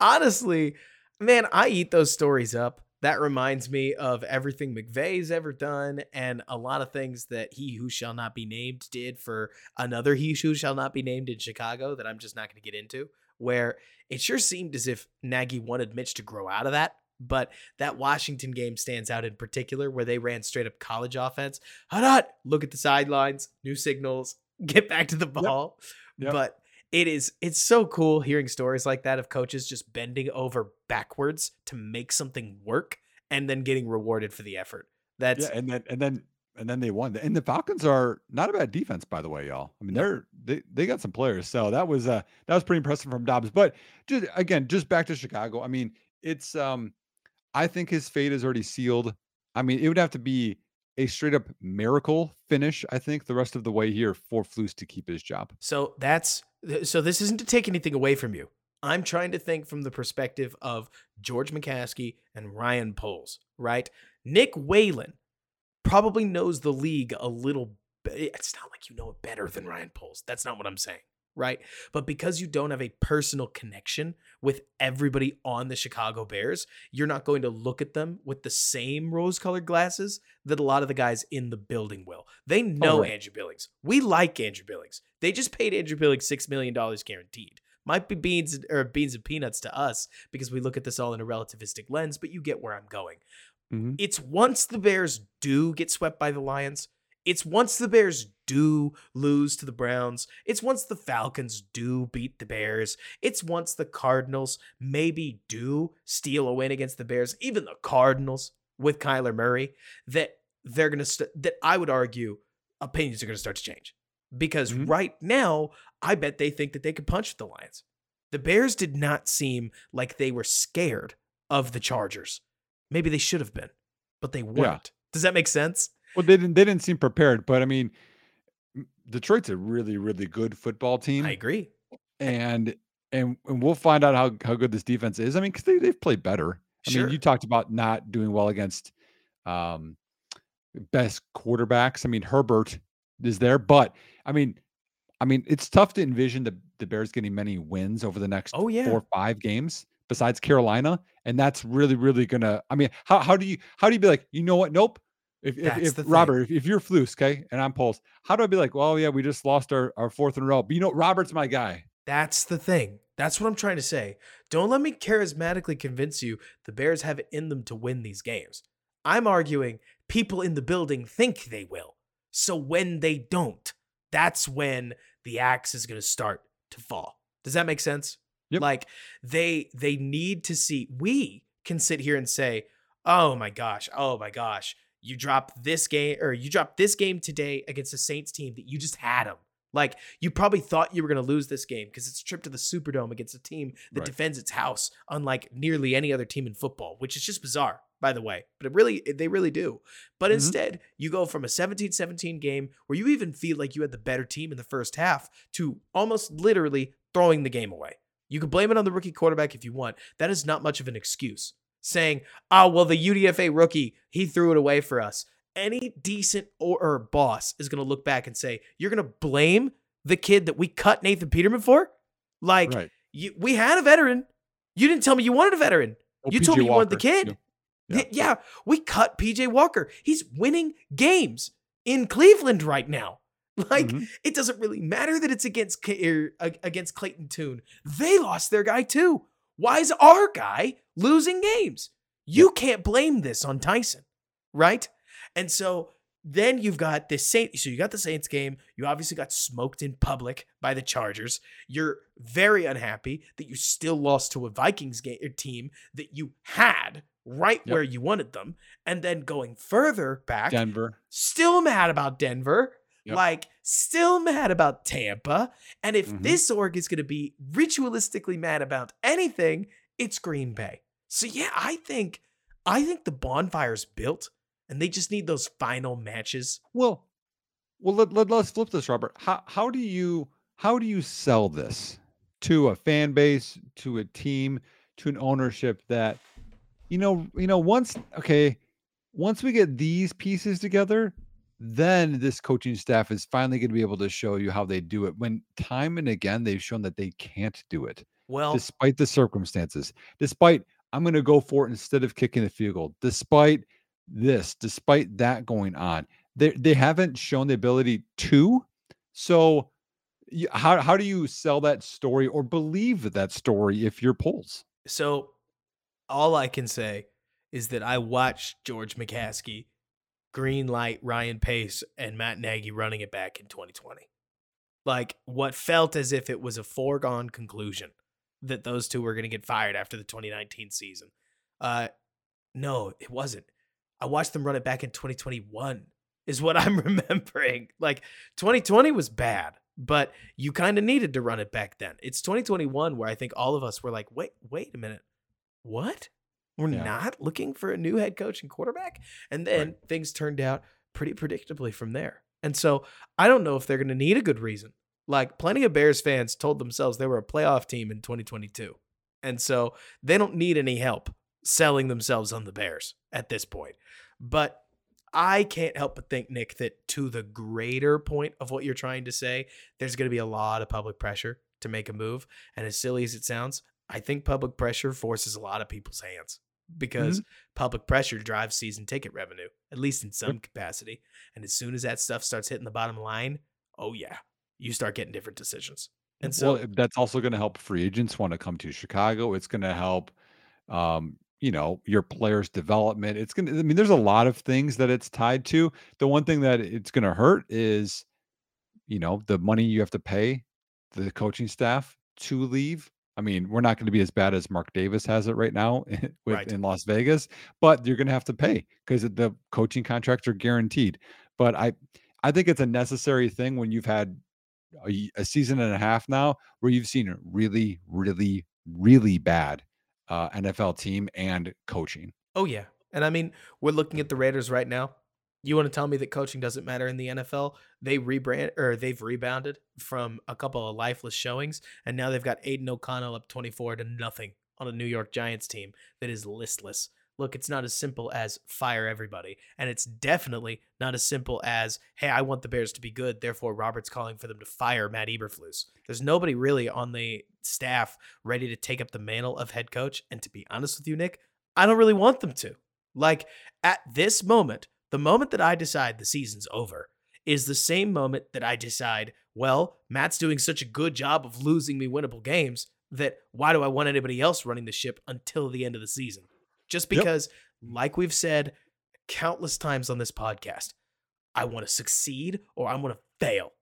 Honestly, man, I eat those stories up. That reminds me of everything McVay's ever done and a lot of things that he who shall not be named did for another he who shall not be named in Chicago that I'm just not going to get into. Where it sure seemed as if Nagy wanted Mitch to grow out of that. But that Washington game stands out in particular where they ran straight up college offense. Hot, look at the sidelines, new signals, get back to the ball. Yep. But it is it's so cool hearing stories like that of coaches just bending over backwards to make something work and then getting rewarded for the effort. That's yeah, and then and then and then they won. And the Falcons are not a bad defense, by the way, y'all. I mean, they're they, they got some players. So that was uh that was pretty impressive from Dobbs. But just again, just back to Chicago. I mean, it's um I think his fate is already sealed. I mean, it would have to be a straight up miracle finish, I think, the rest of the way here for Flus to keep his job. so that's so this isn't to take anything away from you. I'm trying to think from the perspective of George McCaskey and Ryan Poles, right? Nick Whalen probably knows the league a little bit. Eh, it's not like you know it better than Ryan Poles. That's not what I'm saying, right? But because you don't have a personal connection with everybody on the Chicago Bears, you're not going to look at them with the same rose colored glasses that a lot of the guys in the building will. They oh, know right. Andrew Billings. We like Andrew Billings. They just paid Andrew Billings $6 million guaranteed might be beans or beans and peanuts to us because we look at this all in a relativistic lens, but you get where I'm going. Mhm. It's once the Bears do get swept by the Lions, it's once the Bears do lose to the Browns, it's once the Falcons do beat the Bears, it's once the Cardinals maybe do steal a win against the Bears, even the Cardinals with Kyler Murray, that they're going to st- that I would argue opinions are going to start to change. Because Mhm. right now, I bet they think that they could punch the Lions. The Bears did not seem like they were scared of the Chargers. Maybe they should have been, but they weren't. Does that make sense? Well, they didn't. They didn't seem prepared. But I mean, Detroit's a really, really good football team, I agree. and and and we'll find out how how good this defense is. I mean, because they they've played better. I Sure. mean, you talked about not doing well against um best quarterbacks. I mean, Herbert is there, but I mean, I mean, it's tough to envision the the Bears getting many wins over the next Oh, yeah. four or five games besides Carolina, and that's really, really gonna. I mean, how how do you how do you be like, you know what? Nope. If if, if. Robert, if, if you're Flus, okay, and I'm Poles, how do I be like, well, yeah, we just lost our our fourth in a row, but you know, Robert's my guy. That's the thing. That's what I'm trying to say. Don't let me charismatically convince you the Bears have it in them to win these games. I'm arguing people in the building think they will. So when they don't, that's when the axe is going to start to fall. Does that make sense? Yep. Like they they need to see we can sit here and say, "Oh my gosh, oh my gosh, you dropped this game or you dropped this game today against the Saints team that you just had them." Like you probably thought you were going to lose this game because it's a trip to the Superdome against a team that Right. defends its house, unlike nearly any other team in football, which is just bizarre, by the way. But it really, they really do. But Mhm. instead, you go from a 17-17 game where you even feel like you had the better team in the first half to almost literally throwing the game away. You can blame it on the rookie quarterback if you want. That is not much of an excuse. Saying, "Oh, well, the UDFA rookie he threw it away for us." Any decent or, or boss is going to look back and say, "You're going to blame the kid that we cut Nathan Peterman for?" Like, Right. you, we had a veteran. You didn't tell me you wanted a veteran. Oh, you told PJ me you wanted the kid. yeah. Yeah. yeah, we cut PJ Walker. He's winning games in Cleveland right now. Like Mhm. it doesn't really matter that it's against er, ag- against Clayton Tune. They lost their guy too. Why is our guy losing games? You can't blame this on Tyson, right? And so then you've got this Saint. So you got the Saints game. You obviously got smoked in public by the Chargers. You're very unhappy that you still lost to a Vikings game, team that you had right Yep. where you wanted them. And then going further back, Denver. still mad about Denver. Yep. Like, still mad about Tampa. And if Mhm. this org is going to be ritualistically mad about anything, it's Green Bay. So yeah, I think I think the bonfire's built and they just need those final matches. Well, well, let, let, us flip this, Robert. How how do you how do you sell this to a fan base, to a team, to an ownership that you know, you know, once okay, once we get these pieces together, then this coaching staff is finally going to be able to show you how they do it. When time and again they've shown that they can't do it, Well, despite the circumstances, despite I'm going to go for it instead of kicking the field goal, despite this, despite that going on, they they haven't shown the ability to. So, how how do you sell that story or believe that story if you're Poles? so all I can say is that I watched George McCaskey green light Ryan Pace and Matt Nagy running it back in 2020. Like what felt as if it was a foregone conclusion that those two were going to get fired after the 2019 season. Uh no, it wasn't. I watched them run it back in 2021 is what I'm remembering. Like 2020 was bad, but you kind of needed to run it back then. It's 2021 where I think all of us were like, "Wait, wait a minute. What? We're Yeah. not looking for a new head coach and quarterback?" And then things turned out pretty predictably from there. And so, I don't know if they're going to need a good reason. Like plenty of Bears fans told themselves they were a playoff team in 2022. And so they don't need any help selling themselves on the Bears at this point. But I can't help but think, Nick, that to the greater point of what you're trying to say, there's going to be a lot of public pressure to make a move. And as silly as it sounds, I think public pressure forces a lot of people's hands because mm-hmm. public pressure drives season ticket revenue, at least in some capacity. And as soon as that stuff starts hitting the bottom line, oh, yeah, you start getting different decisions. And so well, that's also going to help free agents want to come to Chicago. It's going to help, um, you know, your players' development. It's going to, I mean, there's a lot of things that it's tied to. The one thing that it's going to hurt is, you know, the money you have to pay the coaching staff to leave. I mean, we're not going to be as bad as Mark Davis has it right now with, right. in Las Vegas, but you're going to have to pay because the coaching contracts are guaranteed. But I, I think it's a necessary thing when you've had a, a season and a half now where you've seen a really, really, really bad uh, NFL team and coaching. Oh yeah, and I mean we're looking at the Raiders right now. You want to tell me that coaching doesn't matter in the NFL? They rebrand or they've rebounded from a couple of lifeless showings, and now they've got Aidan O'Connell up twenty four to nothing on a New York Giants team that is listless look, it's not as simple as fire everybody. And it's definitely not as simple as, hey, I want the Bears to be good. Therefore, Robert's calling for them to fire Matt Eberflus. There's nobody really on the staff ready to take up the mantle of head coach. And to be honest with you, Nick, I don't really want them to. Like at this moment, the moment that I decide the season's over is the same moment that I decide, well, Matt's doing such a good job of losing me winnable games that why do I want anybody else running the ship until the end of the season? just because, yep. like we've said countless times on this podcast, I want to succeed or I want to fail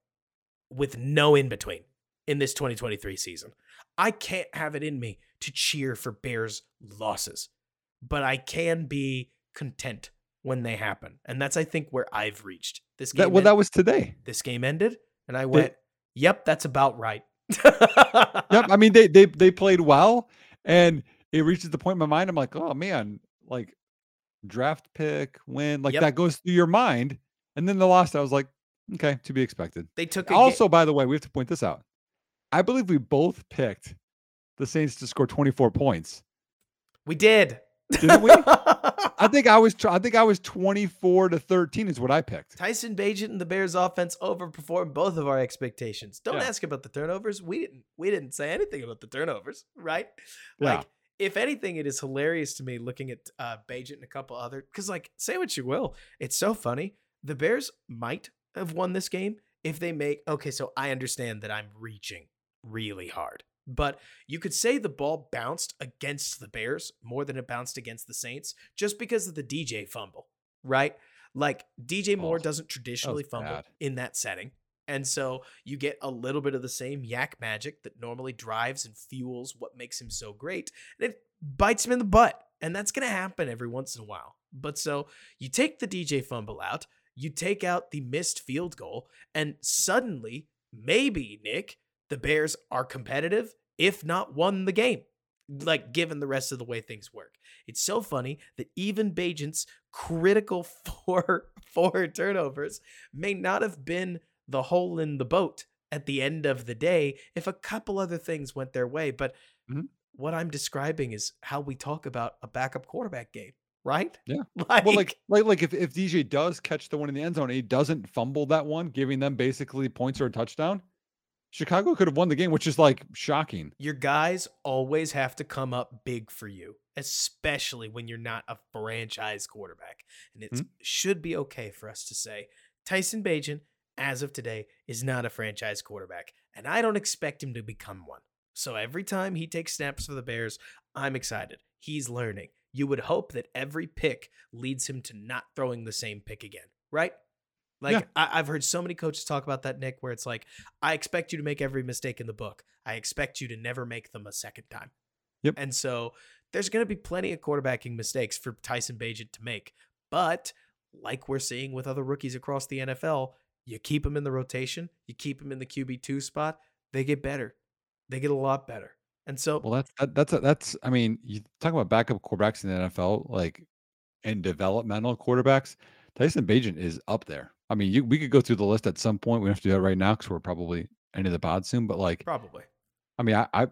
with no in between in this 2023 season. I can't have it in me to cheer for Bears losses, but I can be content when they happen. And that's, I think, where I've reached. This game that, well, that was today. This game ended, and I went, "Yep, that's about right." yep. I mean, they they they played well, and it reaches the point in my mind. I'm like, oh man, like draft pick, win, like yep. that goes through your mind. And then the loss, I was like, okay, to be expected. They took also, ga- by the way, we have to point this out. I believe we both picked the Saints to score 24 points. We did. Didn't we? I think I was. I think I was 24 to 13 is what I picked. Tyson Bagent and the Bears offense overperformed both of our expectations. Don't yeah. ask about the turnovers. We didn't. We didn't say anything about the turnovers, right? Yeah. Like if anything, it is hilarious to me looking at uh, Bagent and a couple other because, like, say what you will, it's so funny. The Bears might have won this game if they make. Okay, so I understand that I'm reaching really hard, but you could say the ball bounced against the Bears more than it bounced against the Saints just because of the DJ fumble, right? Like DJ Moore oh, doesn't oh, traditionally fumble bad. in that setting. And so you get a little bit of the same YAC magic that normally drives and fuels what makes him so great. And it bites him in the butt. And that's going to happen every once in a while. But so you take the DJ fumble out, you take out the missed field goal, and suddenly, maybe, Nick, the Bears are competitive, if not won the game. Like, given the rest of the way things work. It's so funny that even Bagent's critical four, four turnovers may not have been the hole in the boat at the end of the day if a couple other things went their way. But mm-hmm. what I'm describing is how we talk about a backup quarterback game, right? Yeah. Like, well, like like like if, if DJ does catch the one in the end zone and he doesn't fumble that one, giving them basically points or a touchdown, Chicago could have won the game, which is like shocking. Your guys always have to come up big for you, especially when you're not a franchise quarterback. And it mm-hmm. should be okay for us to say Tyson Bagent as of today, is not a franchise quarterback, and I don't expect him to become one. So every time he takes snaps for the Bears, I'm excited. He's learning. You would hope that every pick leads him to not throwing the same pick again, right? Like yeah. I- have heard so many coaches talk about that, Nick, where it's like, I expect you to make every mistake in the book. I expect you to never make them a second time. Yep. And so there's going to be plenty of quarterbacking mistakes for Tyson Bagent to make. But like we're seeing with other rookies across the NFL, you keep them in the rotation, you keep them in the QB two spot, they get better. They get a lot better. And so, well, that's that, that's a, that's. I mean, you talk about backup quarterbacks in the NFL, like and developmental quarterbacks. Tyson Bagent is up there. I mean, you, we could go through the list at some point. We don't have to do that right now because we're probably of the pod soon, but like Probably. I mean, I, I,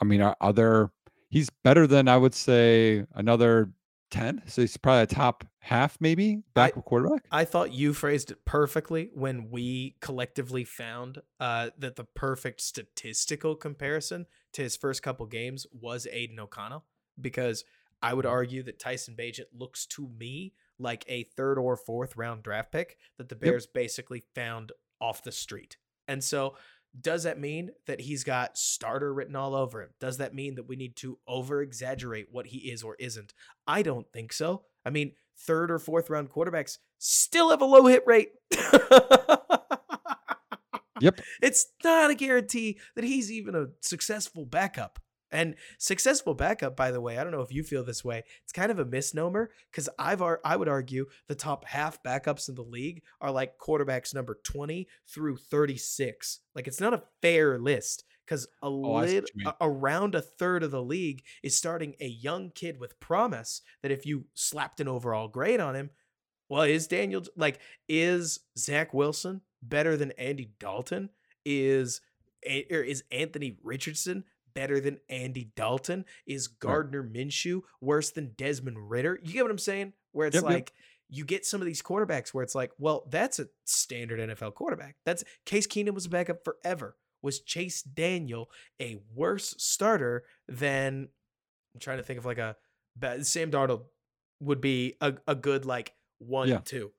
I mean, are, are there? He's better than I would say another ten. So he's probably a top half, maybe backup quarterback. I thought you phrased it perfectly when we collectively found uh, that the perfect statistical comparison to his first couple games was Aidan O'Connell, because I would argue that Tyson Bagent looks to me like a third or fourth round draft pick that the Bears basically found off the street. And so does that mean that he's got starter written all over him? Does that mean that we need to over exaggerate what he is or isn't? I don't think so. I mean, third or fourth round quarterbacks still have a low hit rate. Yep. It's not a guarantee that he's even a successful backup. And successful backup, by the way, I don't know if you feel this way. It's kind of a misnomer because I've ar- I would argue the top half backups in the league are like quarterbacks number twenty through thirty six. Like it's not a fair list because a Oh, I lit- what you mean. a- around a third of the league is starting a young kid with promise that if you slapped an overall grade on him, well, is Daniel like is Zach Wilson better than Andy Dalton? Is A- or is Anthony Richardson better than Andy Dalton? Is Gardner Minshew worse than Desmond Ridder? You get what I'm saying? Where it's Yep, yep. like you get some of these quarterbacks where it's like, well, that's a standard NFL quarterback. That's Case Keenum was a backup forever. Was Chase Daniel a worse starter than I'm trying to think of like a Sam Darnold would be a, a good like one Yeah. two.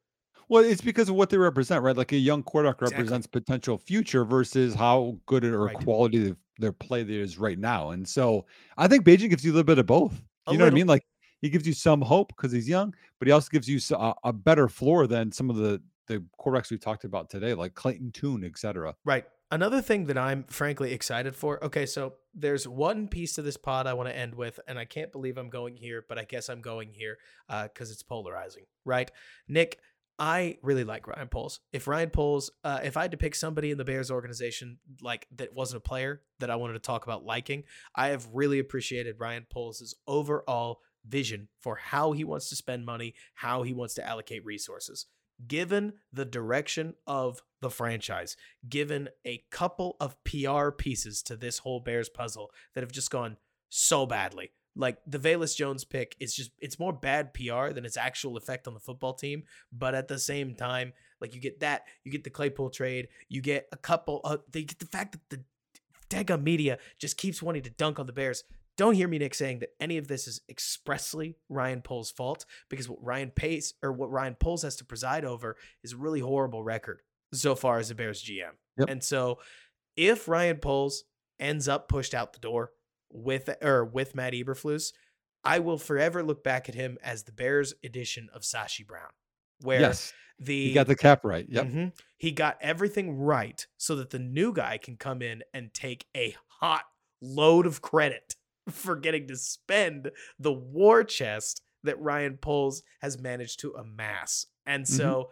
Well, it's because of what they represent, right? Like a young quarterback Exactly. represents potential future versus how good or Right. quality of their play there is right now. And so I think Bagent gives you a little bit of both. A You know what I mean? Like he gives you some hope because he's young, but he also gives you a better floor than some of the the quarterbacks we talked about today, like Clayton Tune, et cetera. Right. Another thing that I'm frankly excited for. Okay, so there's one piece to this pod I want to end with, and I can't believe I'm going here, but I guess I'm going here uh, because it's polarizing, right? Nick, I really like Ryan Poles. If Ryan Poles, uh, if I had to pick somebody in the Bears organization like that wasn't a player that I wanted to talk about liking, I have really appreciated Ryan Poles' overall vision for how he wants to spend money, how he wants to allocate resources. Given the direction of the franchise, given a couple of PR pieces to this whole Bears puzzle that have just gone so badly. Like the Velus Jones pick is just it's more bad PR than its actual effect on the football team. But at the same time, like you get that, you get the Claypool trade, you get a couple uh they get the fact that the Dega media just keeps wanting to dunk on the Bears. Don't hear me, Nick, saying that any of this is expressly Ryan Poles' fault because what Ryan Pace or what Ryan Poles has to preside over is a really horrible record so far as a Bears GM. Yep. And so if Ryan Poles ends up pushed out the door with or with Matt Eberflus, I will forever look back at him as the Bears edition of Sashi Brown, where yes, the he got the cap right. Yep. Mhm. He got everything right so that the new guy can come in and take a hot load of credit for getting to spend the war chest that Ryan Poles has managed to amass. And Mhm. so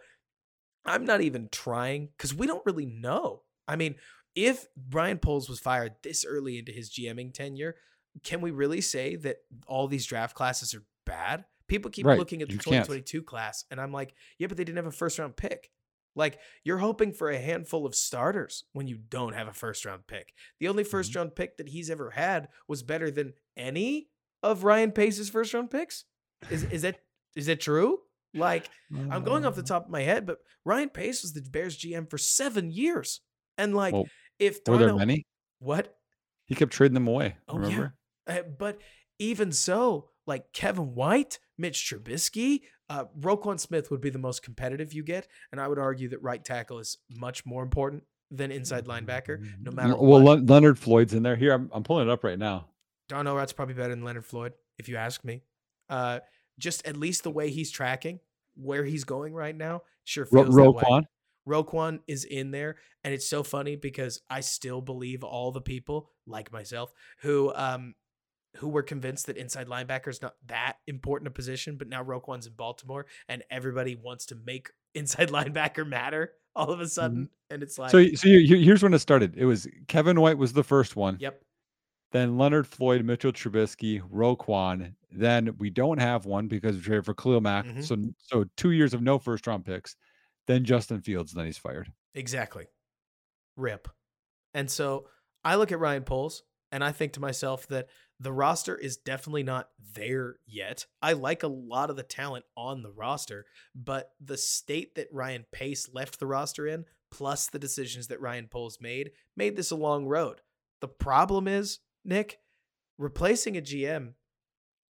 I'm not even trying because we don't really know. I mean, if Brian Poles was fired this early into his GMing tenure, can we really say that all these draft classes are bad? People keep Right, looking at the you can't. 2022 class, and I'm like, yeah, but they didn't have a first round pick. Like, you're hoping for a handful of starters when you don't have a first round pick. The only Mm-hmm. 1st round pick that he's ever had was better than any of Ryan Pace's first round picks. Is is that is that true? Like, I'm going off the Uh, top of my head, but Ryan Pace was the Bears GM for seven years. And like, Well, if Were there many? what? He kept trading them away. Oh remember? yeah. Uh, but even so, like Kevin White, Mitch Trubisky, uh, Roquan Smith would be the most competitive you get, and I would argue that right tackle is much more important than inside linebacker. No matter well, what. Le- Leonard Floyd's in there. Here, I'm, I'm pulling it up right now. Darnell Wright's probably better than Leonard Floyd, if you ask me. Uh, just at least the way he's tracking, where he's going right now, sure Ro- feels that way. Roquan. Roquan is in there, and it's so funny because I still believe all the people like myself who um who were convinced that inside linebacker is not that important a position, but now Roquan's in Baltimore, and everybody wants to make inside linebacker matter all of a sudden, and it's like, So, so you- here's when it started. It was Kevin White was the first one. yep, Then Leonard Floyd, Mitchell Trubisky, Roquan. Then we don't have one because we traded for Khalil Mack. Mhm. So, so two years of no first round picks. Then Justin Fields. Then he's fired. exactly. rip. And so I look at Ryan Poles and I think to myself that the roster is definitely not there yet. I like a lot of the talent on the roster, but the state that Ryan Pace left the roster in, plus the decisions that Ryan Poles made, made this a long road. The problem is, Nick, replacing a GM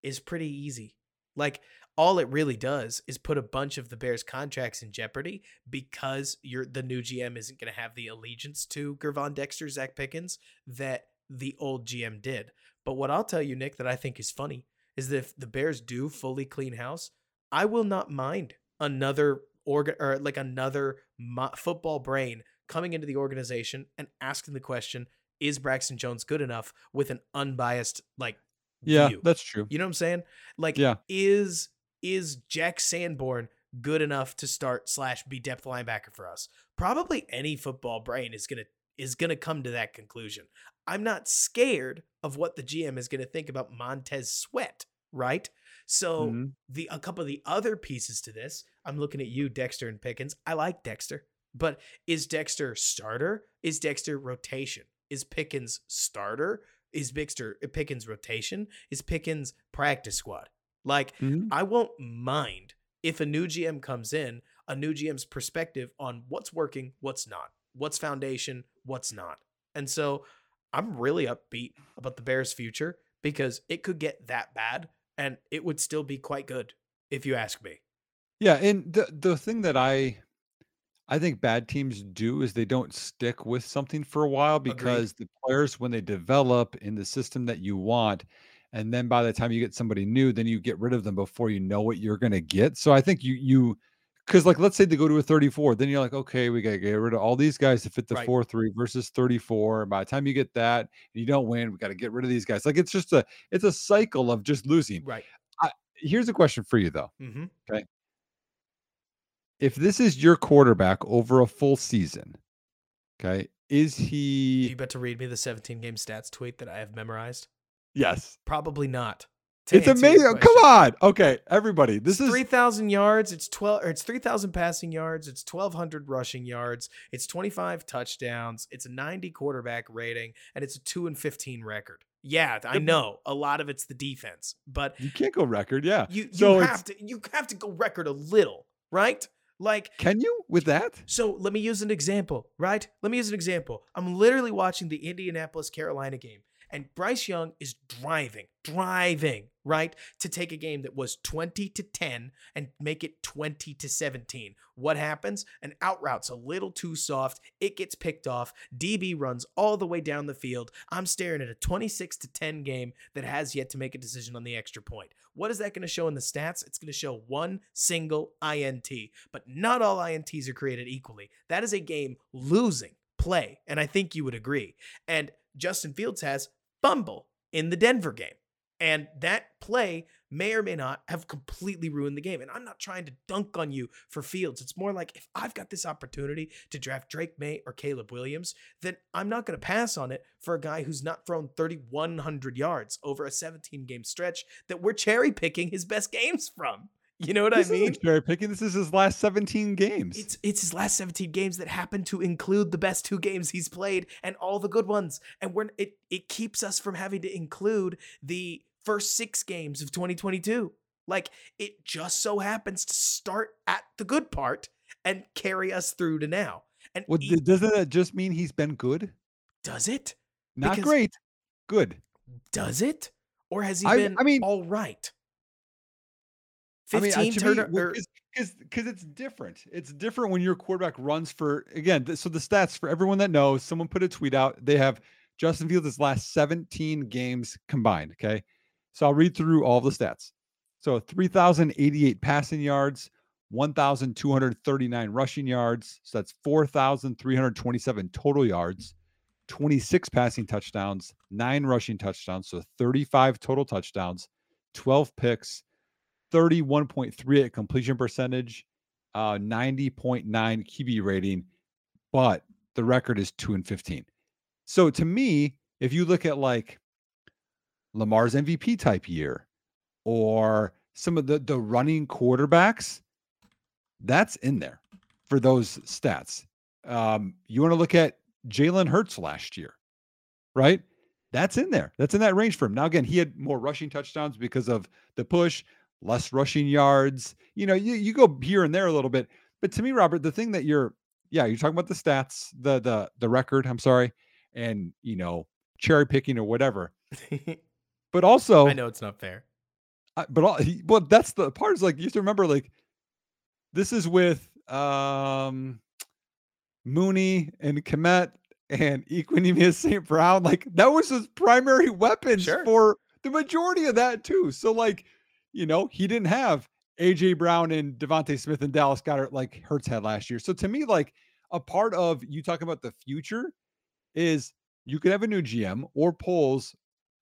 is pretty easy. Like all it really does is put a bunch of the Bears contracts in jeopardy because you're the new GM isn't going to have the allegiance to Gervon Dexter, Zacch Pickens that the old GM did. But what I'll tell you, Nick, that I think is funny is that if the Bears do fully clean house, I will not mind another organ or like another mo- football brain coming into the organization and asking the question: Is Braxton Jones good enough with an unbiased like? Yeah, view? that's true. You know what I'm saying? Like, Yeah. is is Jack Sanborn good enough to start slash be depth linebacker for us? Probably any football brain is gonna is gonna come to that conclusion. I'm not scared of what the GM is gonna think about Montez Sweat, right? So Mhm. the a couple of the other pieces to this, I'm looking at you, Dexter and Pickens. I like Dexter, but is Dexter starter? Is Dexter rotation? Is Pickens starter? Is Dexter Pickens rotation? Is Pickens practice squad? Like Mhm. I won't mind if a new GM comes in, a new GM's perspective on what's working, what's not, what's foundation, what's not. And so I'm really upbeat about the Bears' future because it could get that bad and it would still be quite good if you ask me. Yeah, and the the thing that I I think bad teams do is they don't stick with something for a while because the players when they develop in the system that you want and then by the time you get somebody new then you get rid of them before you know what you're going to get. So I think you you cuz like let's say they go to a 34 then you're like okay, we got to get rid of all these guys to fit the Right. 4-3 versus 34. By the time you get that you don't win, we got to get rid of these guys. Like it's just a it's a cycle of just losing. Right. Here's a question for you though. Mm-hmm. if this is your quarterback over a full season, okay, is he You bet to read me the 17 game stats tweet that I have memorized? Yes, Probably not. It's amazing. Come on, okay, everybody, this it's is 3,000 yards. It's 12 or it's 3,000 passing yards. It's 1,200 rushing yards. It's 25 touchdowns. It's a 90 quarterback rating, and it's a 2 and 15 record. Yeah, I know a lot of it's the defense, but you can't go record. Yeah, you you So have to you have to go record a little, right? Like can you with that? so let me use an example, right? Let me use an example. I'm literally watching the Indianapolis Carolina game, and Bryce Young is driving, driving, right, to take a game that was 20 to 10 and make it 20 to 17. What happens? An out route's a little too soft. It gets picked off. DB runs all the way down the field. I'm staring at a 26 to 10 game that has yet to make a decision on the extra point. What is that going to show in the stats? It's going to show one single INT, but not all INTs are created equally. That is a game losing play, and I think you would agree. And Justin Fields has fumble in the Denver game. And that play may or may not have completely ruined the game. And I'm not trying to dunk on you for Fields. It's more like if I've got this opportunity to draft Drake Maye or Caleb Williams, then I'm not going to pass on it for a guy who's not thrown 3,100 yards over a 17 game stretch that we're cherry picking his best games from. You know what this I mean? isn't picking. This is his last 17 games. It's it's his last 17 games that happen to include the best two games he's played and all the good ones. And we're it it keeps us from having to include the first six games of 2022. Like it just so happens to start at the good part and carry us through to now. And well, e- th- doesn't that just mean he's been good? does it? Not Because- great, good. Does it? Or has he I- been I mean- all right? I mean, 15 uh, to turn me, because because it's different. It's different when your quarterback runs for again. th- So the stats for everyone that knows, someone put a tweet out. They have Justin Fields' last 17 games combined. Okay, so I'll read through all the stats. So 3,088 passing yards, 1,239 rushing yards. So that's 4,327 total yards, 26 passing touchdowns, nine rushing touchdowns. So 35 total touchdowns, 12 picks. 31.3 at completion percentage, uh, 90.9 QB rating, but the record is 2 and 15. So to me, if you look at like Lamar's MVP type year or some of the the running quarterbacks, that's in there for those stats. Um, you want to look at Jalen Hurts last year, right? That's in there. That's in that range for him. Now, again, he had more rushing touchdowns because of the push, less rushing yards. You know, you, you go here and there a little bit. But to me, Robert, the thing that you're, yeah, you're talking about the stats, the the the record. I'm sorry, and you know, cherry picking or whatever. but also, I know it's not fair. I, but all, well, that's the part is like you have to remember, like this is with um Mooney and Kmet and Equanimeous St. Brown. Like that was his primary weapons sure. for the majority of that too. So like, you know, he didn't have AJ Brown and DeVonta Smith and Dallas Goedert like Hurts had last year. So to me, like a part of you talking about the future is you could have a new GM or Poles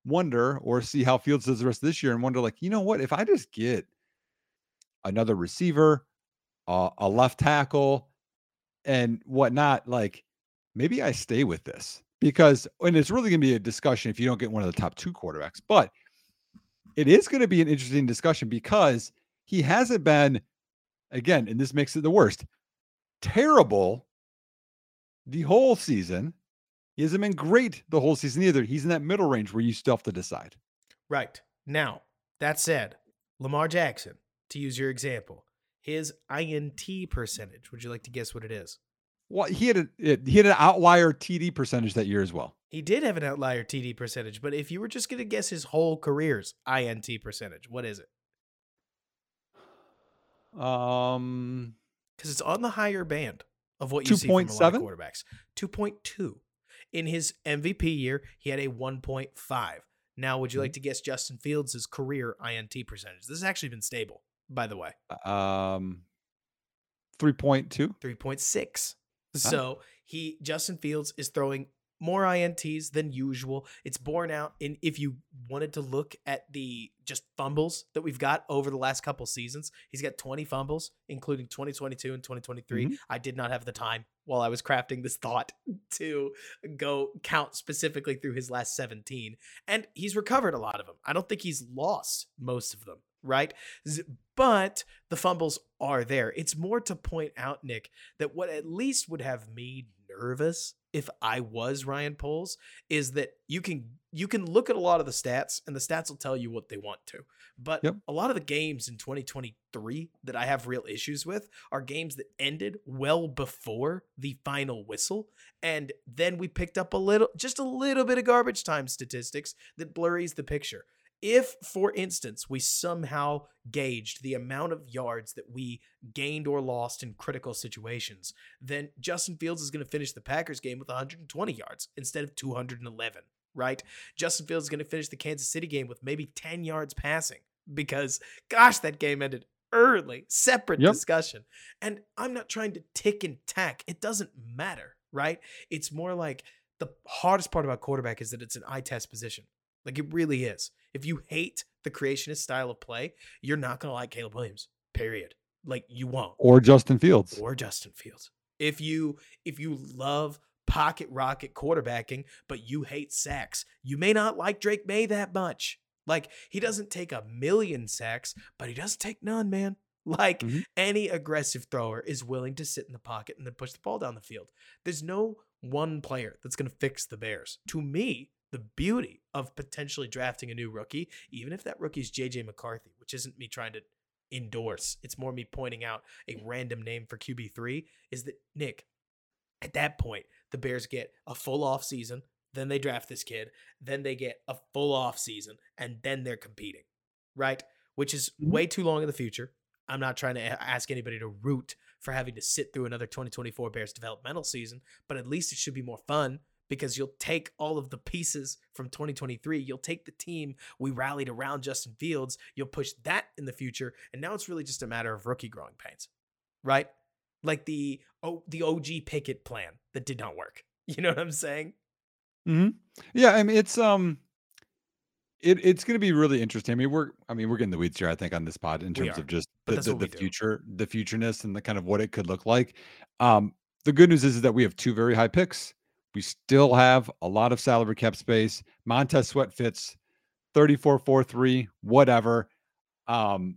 wonder or see how Fields does the rest of this year and wonder, like, you know what, if I just get another receiver, uh, a left tackle, and whatnot, like maybe I stay with this because, and it's really going to be a discussion if you don't get one of the top two quarterbacks, but it is going to be an interesting discussion because he hasn't been, again, and this makes it the worst, terrible the whole season. He hasn't been great the whole season either. He's in that middle range where you still have to decide. Right. Now, that said, Lamar Jackson, to use your example, his INT percentage, would you like to guess what it is? Well, he had a he had an outlier TD percentage that year as well. He did have an outlier TD percentage, but if you were just going to guess his whole career's INT percentage, what is it? Um, because it's on the higher band of what you 2. see from a lot of quarterbacks. Two point two. In his MVP year, he had a one point five. Now, would you mm-hmm. like to guess Justin Fields' career INT percentage? This has actually been stable, by the way. Um, three point two. Three point six. So he Justin Fields is throwing more INTs than usual. It's borne out in if you wanted to look at the just fumbles that we've got over the last couple seasons. He's got 20 fumbles, including 2022 and 2023. Mm-hmm. I did not have the time while I was crafting this thought to go count specifically through his last 17. And he's recovered a lot of them. I don't think he's lost most of them right? But the fumbles are there. It's more to point out, Nick, that what at least would have me nervous if I was Ryan Poles is that you can you can look at a lot of the stats and the stats will tell you what they want to. But yep. a lot of the games in 2023 that I have real issues with are games that ended well before the final whistle and then we picked up a little just a little bit of garbage time statistics that blurries the picture. If, for instance, we somehow gauged the amount of yards that we gained or lost in critical situations, then Justin Fields is going to finish the Packers game with 120 yards instead of 211, right? Justin Fields is going to finish the Kansas City game with maybe 10 yards passing because, gosh, that game ended early. Separate yep. discussion. And I'm not trying to tick and tack, it doesn't matter, right? It's more like the hardest part about quarterback is that it's an eye test position. Like it really is. If you hate the creationist style of play, you're not going to like Caleb Williams. Period. Like you won't. Or Justin Fields. Or Justin Fields. If you if you love pocket rocket quarterbacking, but you hate sacks, you may not like Drake Maye that much. Like he doesn't take a million sacks, but he doesn't take none, man. Like mm-hmm. any aggressive thrower is willing to sit in the pocket and then push the ball down the field. There's no one player that's going to fix the Bears. To me, the beauty of potentially drafting a new rookie, even if that rookie is JJ McCarthy, which isn't me trying to endorse, it's more me pointing out a random name for QB3, is that Nick, at that point, the Bears get a full off season, then they draft this kid, then they get a full off season, and then they're competing, right? Which is mm-hmm. way too long in the future. I'm not trying to ask anybody to root for having to sit through another 2024 Bears developmental season, but at least it should be more fun because you'll take all of the pieces from 2023. You'll take the team we rallied around Justin Fields, you'll push that in the future, and now it's really just a matter of rookie growing pains, right? Like the oh, the OG Pickett plan that did not work. You know what I'm saying? Hmm. Yeah, I mean it's um, it it's going to be really interesting. I mean we're I mean we're getting the weeds here. I think on this pod in terms of just the the, the future, the futureness, and the kind of what it could look like. Um, the good news is, is that we have two very high picks we still have a lot of salary cap space. Montez Sweat fits 34 4 3, whatever. Um,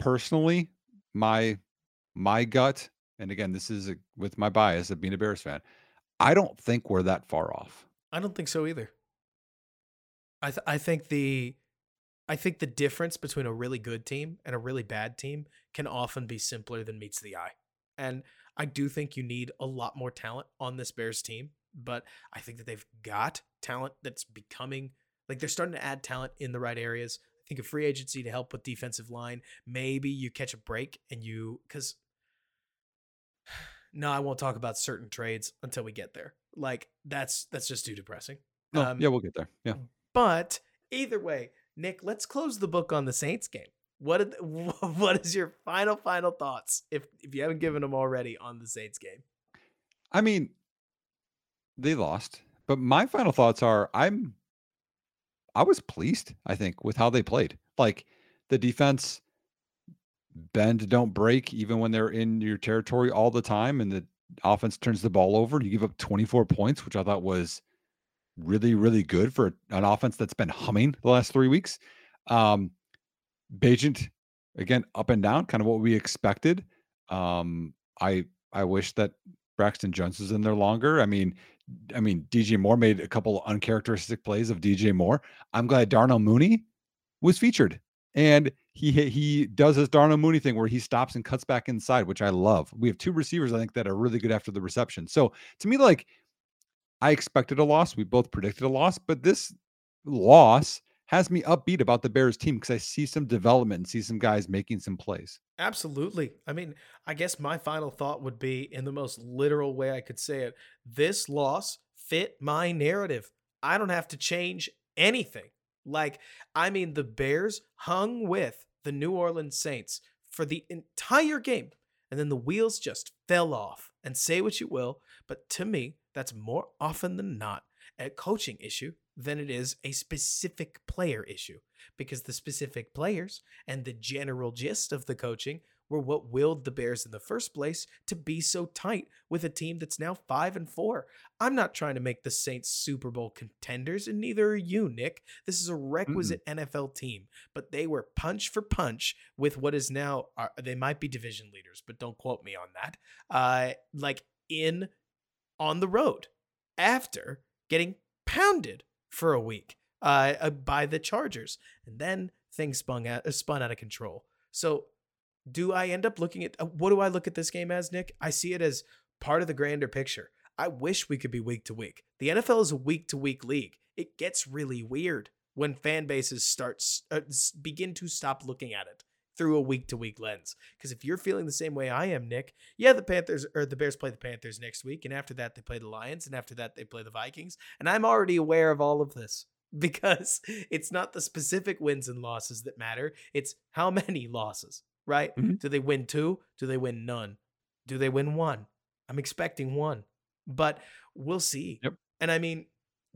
personally, my my gut, and again, this is a, with my bias of being a Bears fan, I don't think we're that far off. I don't think so either. I th- I think the I think the difference between a really good team and a really bad team can often be simpler than meets the eye. And I do think you need a lot more talent on this Bears team, but I think that they've got talent that's becoming like they're starting to add talent in the right areas. I think a free agency to help with defensive line. Maybe you catch a break and you because no, I won't talk about certain trades until we get there. Like that's that's just too depressing. No, um, yeah, we'll get there. Yeah. But either way, Nick, let's close the book on the Saints game. What did, what is your final final thoughts if if you haven't given them already on the Saints game? I mean, they lost, but my final thoughts are I'm I was pleased, I think, with how they played. Like the defense bend don't break even when they're in your territory all the time and the offense turns the ball over. You give up 24 points, which I thought was really, really good for an offense that's been humming the last three weeks. Um, Bagent, again, up and down, kind of what we expected. Um, I I wish that Braxton Jones was in there longer. I mean, I mean, DJ Moore made a couple uncharacteristic plays of DJ Moore. I'm glad Darnell Mooney was featured. And he he does this Darnell Mooney thing where he stops and cuts back inside, which I love. We have two receivers, I think, that are really good after the reception. So to me, like I expected a loss. We both predicted a loss, but this loss has me upbeat about the Bears team because I see some development and see some guys making some plays. Absolutely. I mean, I guess my final thought would be in the most literal way I could say it this loss fit my narrative. I don't have to change anything. Like, I mean, the Bears hung with the New Orleans Saints for the entire game, and then the wheels just fell off. And say what you will, but to me, that's more often than not a coaching issue than it is a specific player issue because the specific players and the general gist of the coaching were what willed the Bears in the first place to be so tight with a team that's now 5 and 4. I'm not trying to make the Saints Super Bowl contenders and neither are you, Nick. This is a requisite mm NFL team, but they were punch for punch with what is now uh, they might be division leaders, but don't quote me on that. Uh like in on the road after getting pounded for a week uh, uh, by the Chargers, and then things spun out, uh, spun out of control. So, do I end up looking at uh, what do I look at this game as, Nick? I see it as part of the grander picture. I wish we could be week to week. The NFL is a week to week league. It gets really weird when fan bases start uh, begin to stop looking at it through a week to week lens. Because if you're feeling the same way I am, Nick, yeah, the Panthers or the Bears play the Panthers next week, and after that they play the Lions, and after that they play the Vikings, and I'm already aware of all of this because it's not the specific wins and losses that matter; it's how many losses. Right? Mm-hmm. Do they win two? Do they win none? Do they win one? I'm expecting one, but we'll see. Yep. And I mean,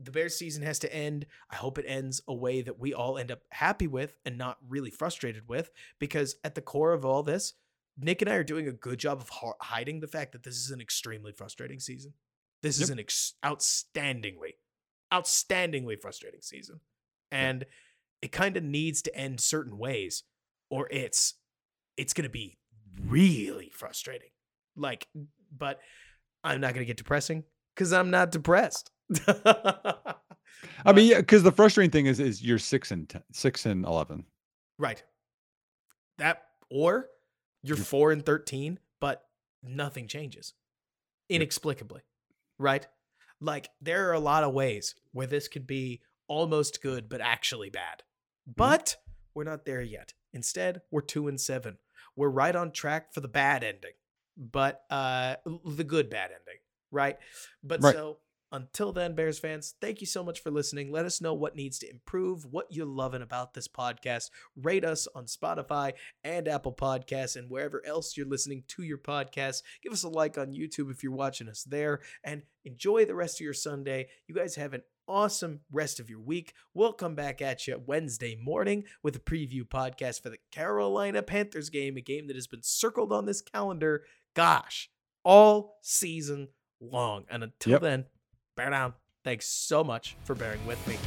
the Bears season has to end. I hope it ends a way that we all end up happy with and not really frustrated with because at the core of all this, Nick and I are doing a good job of hiding the fact that this is an extremely frustrating season. This yep. is an ex- outstandingly, outstandingly frustrating season. And yep. it kind of needs to end certain ways or it's it's going to be really frustrating. Like but I'm not going to get depressing cuz I'm not depressed. I mean, yeah, because the frustrating thing is, is you're six and 10, six and eleven, right? That or you're four and thirteen, but nothing changes inexplicably, right? Like there are a lot of ways where this could be almost good, but actually bad. Mm-hmm. But mm-hmm. we're not there yet. Instead, we're two and seven. We're right on track for the bad ending, but uh, the good bad ending, right? But right. so until then, Bears fans, thank you so much for listening. Let us know what needs to improve, what you're loving about this podcast. Rate us on Spotify and Apple Podcasts and wherever else you're listening to your podcast. Give us a like on YouTube if you're watching us there and enjoy the rest of your Sunday. You guys have an awesome rest of your week. We'll come back at you Wednesday morning with a preview podcast for the Carolina Panthers game, a game that has been circled on this calendar, gosh, all season long. And until yep. then, bear down. Thanks so much for bearing with me.